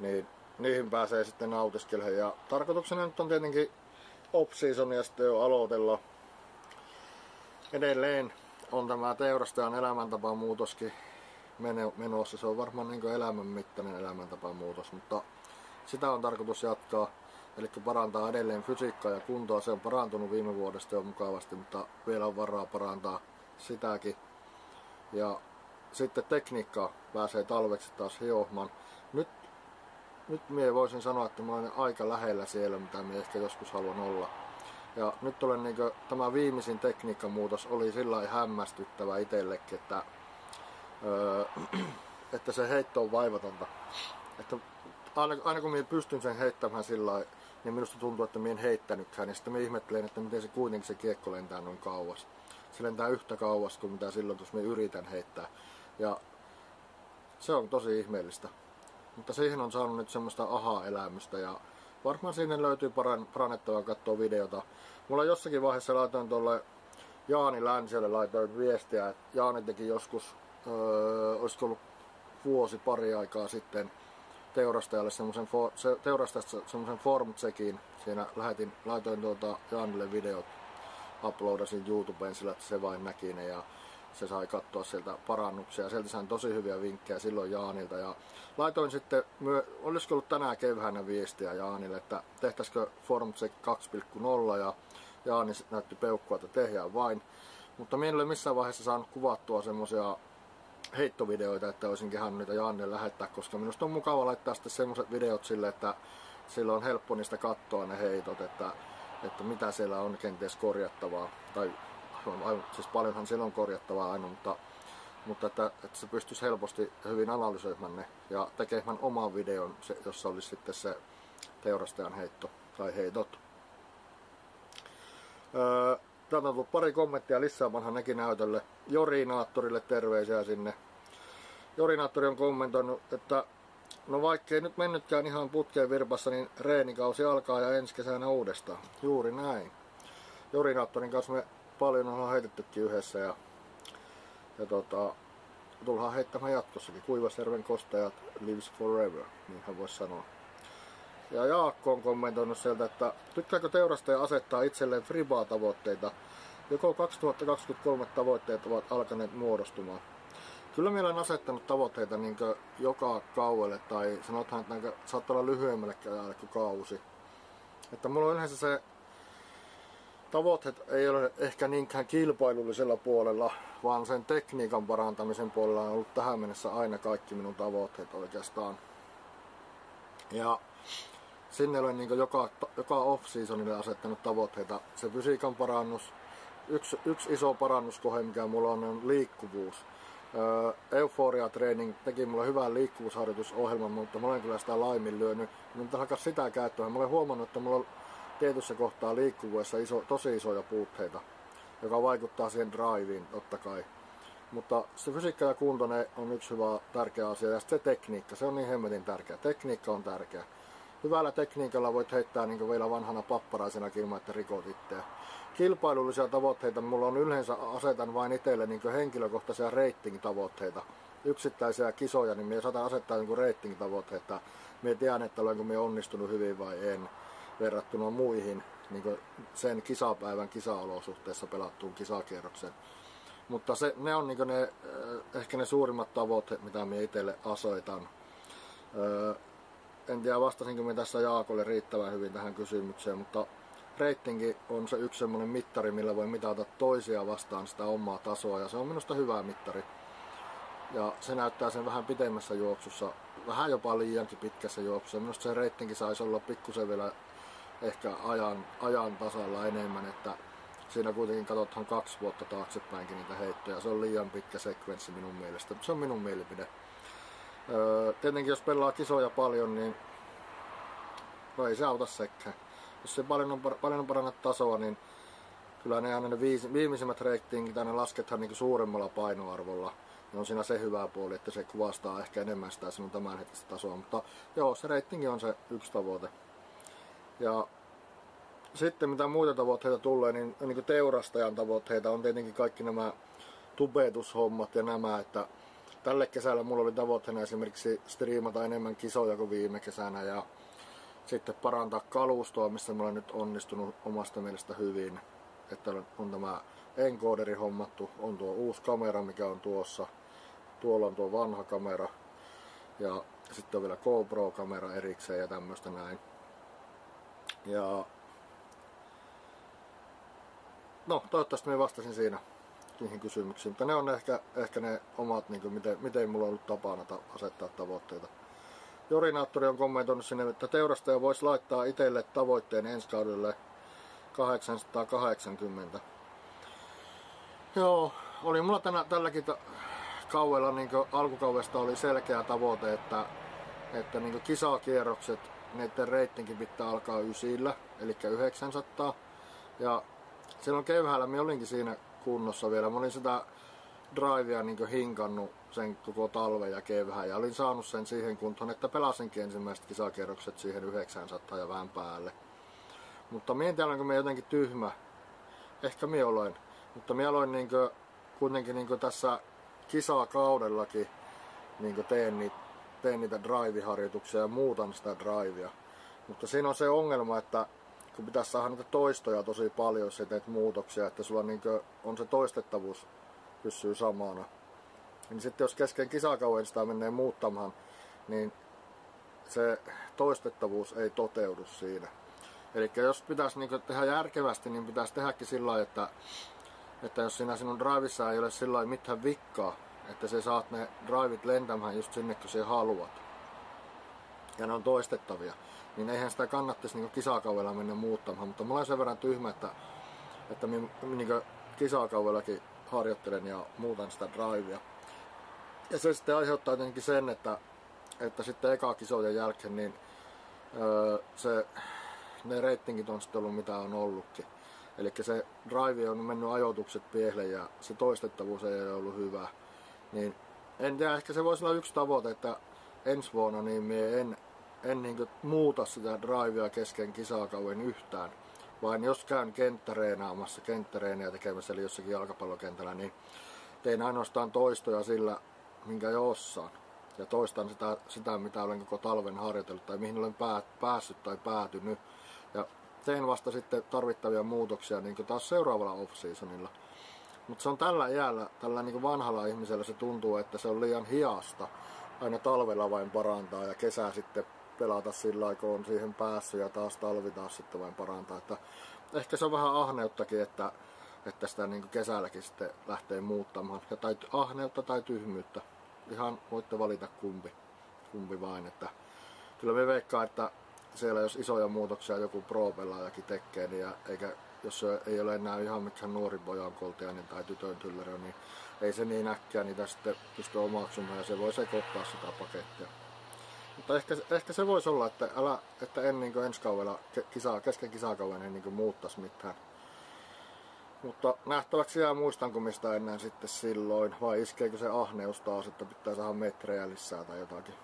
Niin niihin pääsee sitten nautiskelemaan. Ja tarkoituksena nyt on tietenkin off-seasonia sitten jo aloitella. Edelleen on tämä teurastajan elämäntapamuutoskin menossa. Se on varmaan niin elämän mittainen elämäntapamuutos, mutta sitä on tarkoitus jatkaa. Eli parantaa edelleen fysiikkaa ja kuntoa. Se on parantunut viime vuodesta jo mukavasti, mutta vielä on varaa parantaa sitäkin. Ja sitten tekniikkaa pääsee talveksi taas hiohmaan. Nyt, nyt mie voisin sanoa, että mä olen aika lähellä siellä, mitä minä ehkä joskus haluan olla. Ja nyt olen niin kuin, tämä viimeisin tekniikkamuutos oli sillä hämmästyttävä itsellekin, että, öö, [CLEARS THROAT] että se heitto on vaivatonta. Että aina, aina kun minä pystyn sen heittämään sillä niin minusta tuntuu, että minä en heittänytkään. Ja sitten minä ihmettelen, että miten se kuitenkin se kiekko lentää noin kauas se lentää yhtä kauas kuin mitä silloin, jos me yritän heittää. Ja se on tosi ihmeellistä. Mutta siihen on saanut nyt semmoista aha-elämystä ja varmaan sinne löytyy parannettavaa katsoa videota. Mulla jossakin vaiheessa laitoin tuolle Jaani Länsiölle laitoin viestiä, että Jaani teki joskus, öö, olisiko ollut vuosi pari aikaa sitten teurastajalle semmoisen for, se, teurastajasta semmoisen form checkin. Siinä lähetin, laitoin tuota Jaanille videot uploadasin YouTubeen sillä, että se vain näki ne ja se sai katsoa sieltä parannuksia. Sieltä sain tosi hyviä vinkkejä silloin Jaanilta. Ja laitoin sitten, myö, olisiko ollut tänään keväänä viestiä Jaanille, että tehtäisikö Formcheck 2.0 ja Jaani näytti peukkua, että tehdään vain. Mutta minä en ole missään vaiheessa saanut kuvattua semmoisia heittovideoita, että olisin kehannut niitä Jaanille lähettää, koska minusta on mukava laittaa sitten semmoiset videot sille, että silloin on helppo niistä katsoa ne heitot, että että mitä siellä on kenties korjattavaa. Tai siis paljonhan siellä on korjattavaa aina, mutta, mutta että, että se pystyisi helposti hyvin analysoimaan ne ja tekemään oman videon, jossa olisi sitten se teurastajan heitto tai heitot. Öö, Täältä on tullut pari kommenttia lisää vanhan nekin näytölle. Jorinaattorille terveisiä sinne. Jorinaattori on kommentoinut, että No vaikkei nyt mennytkään ihan putkeen virpassa, niin reenikausi alkaa ja ensi kesänä uudestaan. Juuri näin. Jorinaattorin kanssa me paljon ollaan heitettykin yhdessä ja, ja tota, tullaan heittämään jatkossakin. Kuivasjärven kostajat lives forever, niin hän voisi sanoa. Ja Jaakko on kommentoinut sieltä, että tykkääkö teurastaja asettaa itselleen fribaa-tavoitteita? Joko 2023 tavoitteet ovat alkaneet muodostumaan? Kyllä meillä on asettanut tavoitteita niin joka kauelle tai sanotaan, että saattaa olla lyhyemmällekin ajalle kuin kausi. Että mulla on yleensä se tavoitteet ei ole ehkä niinkään kilpailullisella puolella, vaan sen tekniikan parantamisen puolella on ollut tähän mennessä aina kaikki minun tavoitteet oikeastaan. Ja sinne olen niin joka, joka off-seasonille asettanut tavoitteita. Se fysiikan parannus, yksi, yksi iso parannuskohe, mikä mulla on, on liikkuvuus. Euphoria Training teki mulle hyvän liikkuvuusharjoitusohjelman, mutta mä olen kyllä sitä laiminlyönyt. Minun alkaa sitä käyttöä. Mä olen huomannut, että mulla on tietyssä kohtaa liikkuvuudessa iso, tosi isoja puutteita, joka vaikuttaa siihen driveen totta kai. Mutta se fysiikka ja kunto on yksi hyvä tärkeä asia ja se tekniikka, se on niin hemmetin tärkeä. Tekniikka on tärkeä. Hyvällä tekniikalla voit heittää niin vielä vanhana papparaisena ilman, että rikot itseä. Kilpailullisia tavoitteita mulla on yleensä asetan vain itselle niin henkilökohtaisia rating-tavoitteita. Yksittäisiä kisoja, niin minä saatan asettaa niin rating-tavoitteita. Minä tiedän, että olenko minä onnistunut hyvin vai en verrattuna muihin niin sen kisapäivän kisaolosuhteessa pelattuun kisakierrokseen. Mutta se, ne on niin ne, ehkä ne suurimmat tavoitteet, mitä minä itselle asoitan. En tiedä, vastasinko minä tässä Jaakolle riittävän hyvin tähän kysymykseen, mutta ratingi on se yksi semmoinen mittari, millä voi mitata toisia vastaan sitä omaa tasoa, ja se on minusta hyvä mittari. Ja se näyttää sen vähän pitemmässä juoksussa, vähän jopa liiankin pitkässä juoksussa. Minusta se reitinki saisi olla pikkusen vielä ehkä ajan, ajan tasalla enemmän, että siinä kuitenkin katsotaan kaksi vuotta taaksepäinkin niitä heittoja. Se on liian pitkä sekvenssi minun mielestä. Se on minun mielipide. Öö, tietenkin jos pelaa kisoja paljon, niin no ei se auta sekään. Jos se paljon on, paljon on parannat tasoa, niin kyllä ne aina ne viisi, viimeisimmät reitingit aina lasketaan niin suuremmalla painoarvolla. Ja on siinä se hyvä puoli, että se kuvastaa ehkä enemmän sitä sinun tämänhetkistä tasoa. Mutta joo, se reitingi on se yksi tavoite. Ja sitten mitä muita tavoitteita tulee, niin, niin teurastajan tavoitteita on tietenkin kaikki nämä tubetushommat ja nämä, että tälle kesällä mulla oli tavoitteena esimerkiksi striimata enemmän kisoja kuin viime kesänä ja sitten parantaa kalustoa, missä mä olen nyt onnistunut omasta mielestä hyvin. Että on tämä encoderi hommattu, on tuo uusi kamera, mikä on tuossa. Tuolla on tuo vanha kamera ja sitten on vielä GoPro-kamera erikseen ja tämmöistä näin. Ja no, toivottavasti me vastasin siinä niihin kysymyksiin, mutta ne on ehkä, ehkä ne omat, niin kuin miten, miten mulla on ollut tapana ta- asettaa tavoitteita. Jorinaattori on kommentoinut sinne, että teurastaja voisi laittaa itselle tavoitteen ensi kaudelle 880. Joo, oli mulla tänä, tälläkin ta- kauella niin alkukaudesta oli selkeä tavoite, että, että niin kisakierrokset, niiden reittinkin pitää alkaa ysillä, eli 900. Ja silloin keväällä minä olinkin siinä kunnossa vielä. Mä olin sitä drivea niin hinkannut sen koko talven ja kevään ja olin saanut sen siihen kuntoon, että pelasinkin ensimmäiset kisakierrokset siihen 900 ja vähän päälle. Mutta tiedä, onko minä jotenkin tyhmä. Ehkä minä olen. Mutta minä aloin niin kuin, kuitenkin niin tässä kisakaudellakin niin teen, teen niitä drive-harjoituksia ja muutan sitä drivea. Mutta siinä on se ongelma, että kun pitäisi saada niitä toistoja tosi paljon, jos teet muutoksia, että sulla niin on se toistettavuus pysyy samana. Niin sitten jos kesken kisakauden sitä menee muuttamaan, niin se toistettavuus ei toteudu siinä. Eli jos pitäisi niin tehdä järkevästi, niin pitäisi tehdäkin sillä lailla, että, että jos siinä sinun drivissa ei ole sillä lailla mitään vikkaa, että sä saat ne drivit lentämään just sinne, kun sä haluat. Ja ne on toistettavia niin eihän sitä kannattaisi niin kisakaudella mennä muuttamaan. Mutta mulla on sen verran tyhmä, että, että minä niin kisakaudellakin harjoittelen ja muutan sitä drivea. Ja se sitten aiheuttaa tietenkin sen, että, että sitten eka kisojen jälkeen niin öö, se, ne reitingit on sitten ollut mitä on ollutkin. Eli se drive on mennyt ajoitukset piehle ja se toistettavuus ei ole ollut hyvä. Niin en tiedä, ehkä se voisi olla yksi tavoite, että ensi vuonna niin mie en en niin muuta sitä drivea kesken kisakauden yhtään. Vaan jos käyn kenttäreenaamassa, kenttäreenejä tekemässä, eli jossakin jalkapallokentällä, niin teen ainoastaan toistoja sillä, minkä jo osaan. Ja toistan sitä, sitä mitä olen koko talven harjoitellut tai mihin olen pää, päässyt tai päätynyt. Ja teen vasta sitten tarvittavia muutoksia niin taas seuraavalla off-seasonilla. Mutta se on tällä iällä, tällä niin vanhalla ihmisellä se tuntuu, että se on liian hiasta aina talvella vain parantaa ja kesä sitten pelata sillä aikaa, kun on siihen päässyt ja taas talvi taas sitten vain parantaa. Että ehkä se on vähän ahneuttakin, että, että sitä niin kesälläkin sitten lähtee muuttamaan. Ja tai ahneutta tai tyhmyyttä. Ihan voitte valita kumpi, kumpi vain. Että kyllä me veikkaa, että siellä jos isoja muutoksia joku pro-pelaajakin tekee, niin ja eikä, jos se ei ole enää ihan mikään nuori pojan koltiainen tai tytön tyllerö, niin ei se niin äkkiä niitä sitten pysty omaksumaan ja se voi sekoittaa sitä pakettia. Mutta ehkä, ehkä se voisi olla, että, älä, että en niin ensi kaudella kisaa, kesken kisakauden en niin muuttaisi mitään. Mutta nähtäväksi jää muistanko mistä ennen sitten silloin, vai iskeekö se ahneus taas, että pitää saada metrejä lisää tai jotakin.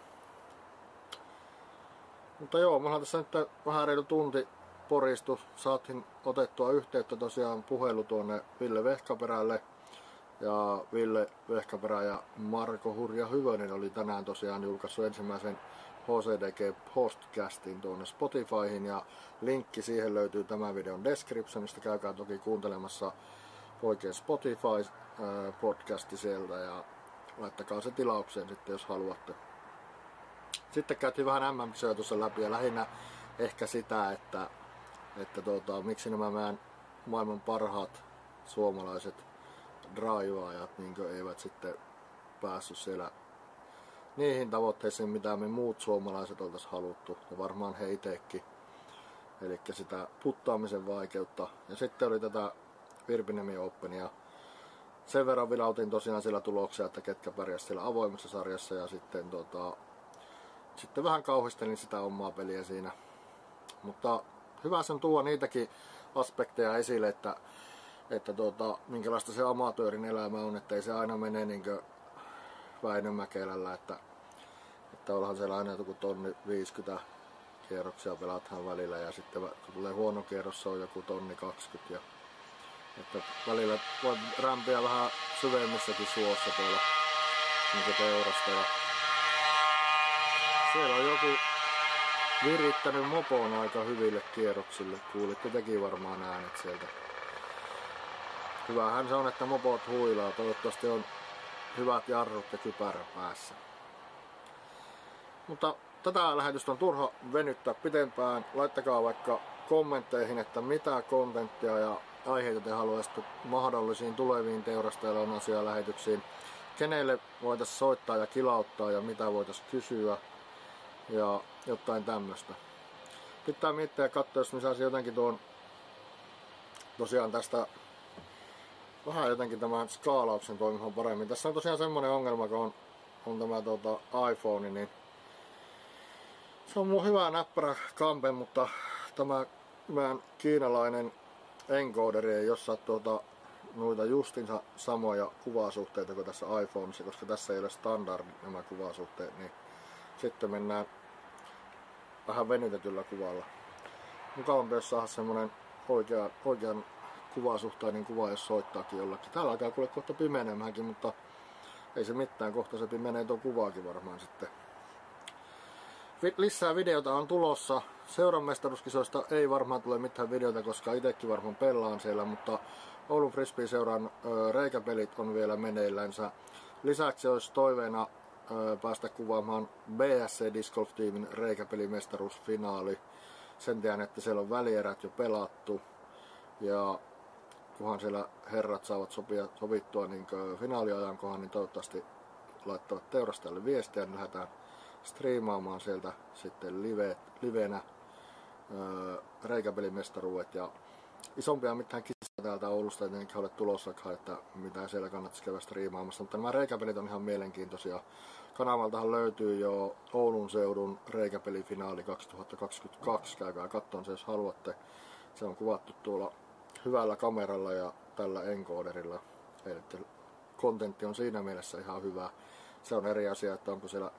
Mutta joo, mulla tässä nyt vähän reilu tunti poristu. Saatiin otettua yhteyttä tosiaan puhelu tuonne Ville Vehkaperälle. Ja Ville Vehkaperä ja Marko Hurja Hyvönen oli tänään tosiaan julkaissut ensimmäisen HCDG Postcastin tuonne Spotifyhin ja linkki siihen löytyy tämän videon descriptionista. Käykää toki kuuntelemassa oikein Spotify äh, podcasti sieltä ja laittakaa se tilaukseen sitten jos haluatte. Sitten käytiin vähän mm tuossa läpi ja lähinnä ehkä sitä, että, että tuota, miksi nämä meidän maailman parhaat suomalaiset draivaajat niin eivät sitten päässyt siellä niihin tavoitteisiin, mitä me muut suomalaiset oltaisiin haluttu, ja varmaan he itsekin. Eli sitä puttaamisen vaikeutta. Ja sitten oli tätä Virpinemi Openia. Sen verran vilautin tosiaan sillä tuloksia, että ketkä pärjäsivät siellä avoimessa sarjassa ja sitten, tota, sitten vähän kauhistelin sitä omaa peliä siinä. Mutta hyvä sen tuo niitäkin aspekteja esille, että, että tota, minkälaista se amatöörin elämä on, että ei se aina mene niin Väinö Mäkelällä, että että onhan siellä aina joku tonni 50 kierroksia pelataan välillä ja sitten kun tulee huono kierros se on joku tonni 20 ja että välillä voi rämpiä vähän syvemmissäkin suossa tuolla niin teurasta ja siellä on joku virittänyt mopoon aika hyville kierroksille. Kuulitte teki varmaan äänet sieltä. Hyvähän se on, että mopot huilaa. Toivottavasti on hyvät jarrut ja kypärä päässä. Mutta tätä lähetystä on turha venyttää pitempään. Laittakaa vaikka kommentteihin, että mitä kontenttia ja aiheita te haluaisitte mahdollisiin tuleviin teurastajalon asialähetyksiin. Kenelle voitaisiin soittaa ja kilauttaa ja mitä voitaisiin kysyä ja jotain tämmöistä. Pitää miettiä ja katsoa, jos saisi jotenkin tuon tosiaan tästä vähän jotenkin tämän skaalauksen toimimaan paremmin. Tässä on tosiaan semmonen ongelma, kun on, on tämä tuota, iPhone, niin se on mun hyvä näppärä kampe, mutta tämä meidän kiinalainen encoderi ei osaa tuota, noita justinsa samoja kuvasuhteita kuin tässä iPhoneissa, koska tässä ei ole standard nämä kuvasuhteet, niin sitten mennään vähän venytetyllä kuvalla. Mukavampi jos saada semmonen oikea, oikean kuvasuhtainen kuva, jos soittaakin jollakin. Täällä alkaa kuule kohta pimenemäänkin, mutta ei se mitään, kohta se pimenee tuon kuvaakin varmaan sitten lisää videota on tulossa. Seuran mestaruuskisoista ei varmaan tule mitään videota, koska itsekin varmaan pelaan siellä, mutta Oulun Frisbee-seuran reikäpelit on vielä meneillänsä. Lisäksi olisi toiveena ö, päästä kuvaamaan BSC Disc Golf Teamin reikäpelimestaruusfinaali. Sen tiedän, että siellä on välierät jo pelattu. Ja kunhan siellä herrat saavat sopia, sovittua niin finaaliajankohan, niin toivottavasti laittavat teurastajalle viestiä, niin lähdetään striimaamaan sieltä sitten live, livenä öö, reikäpelimestaruudet ja isompia mitään kisoja täältä Oulusta tietenkin ole tulossakaan, että mitä siellä kannattaisi käydä striimaamassa, mutta nämä reikäpelit on ihan mielenkiintoisia. Kanavaltahan löytyy jo Oulun seudun reikäpelifinaali 2022, käykää katsomaan se jos haluatte. Se on kuvattu tuolla hyvällä kameralla ja tällä encoderilla. Eli kontentti on siinä mielessä ihan hyvä. Se on eri asia, että onko siellä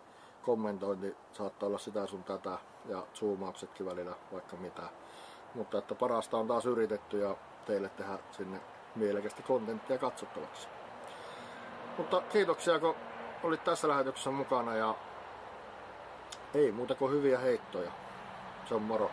kommentointi saattaa olla sitä sun tätä ja zoomauksetkin välillä vaikka mitä. Mutta että parasta on taas yritetty ja teille tehdä sinne mielekästä kontenttia katsottavaksi. Mutta kiitoksia kun olit tässä lähetyksessä mukana ja ei muuta kuin hyviä heittoja. Se on moro.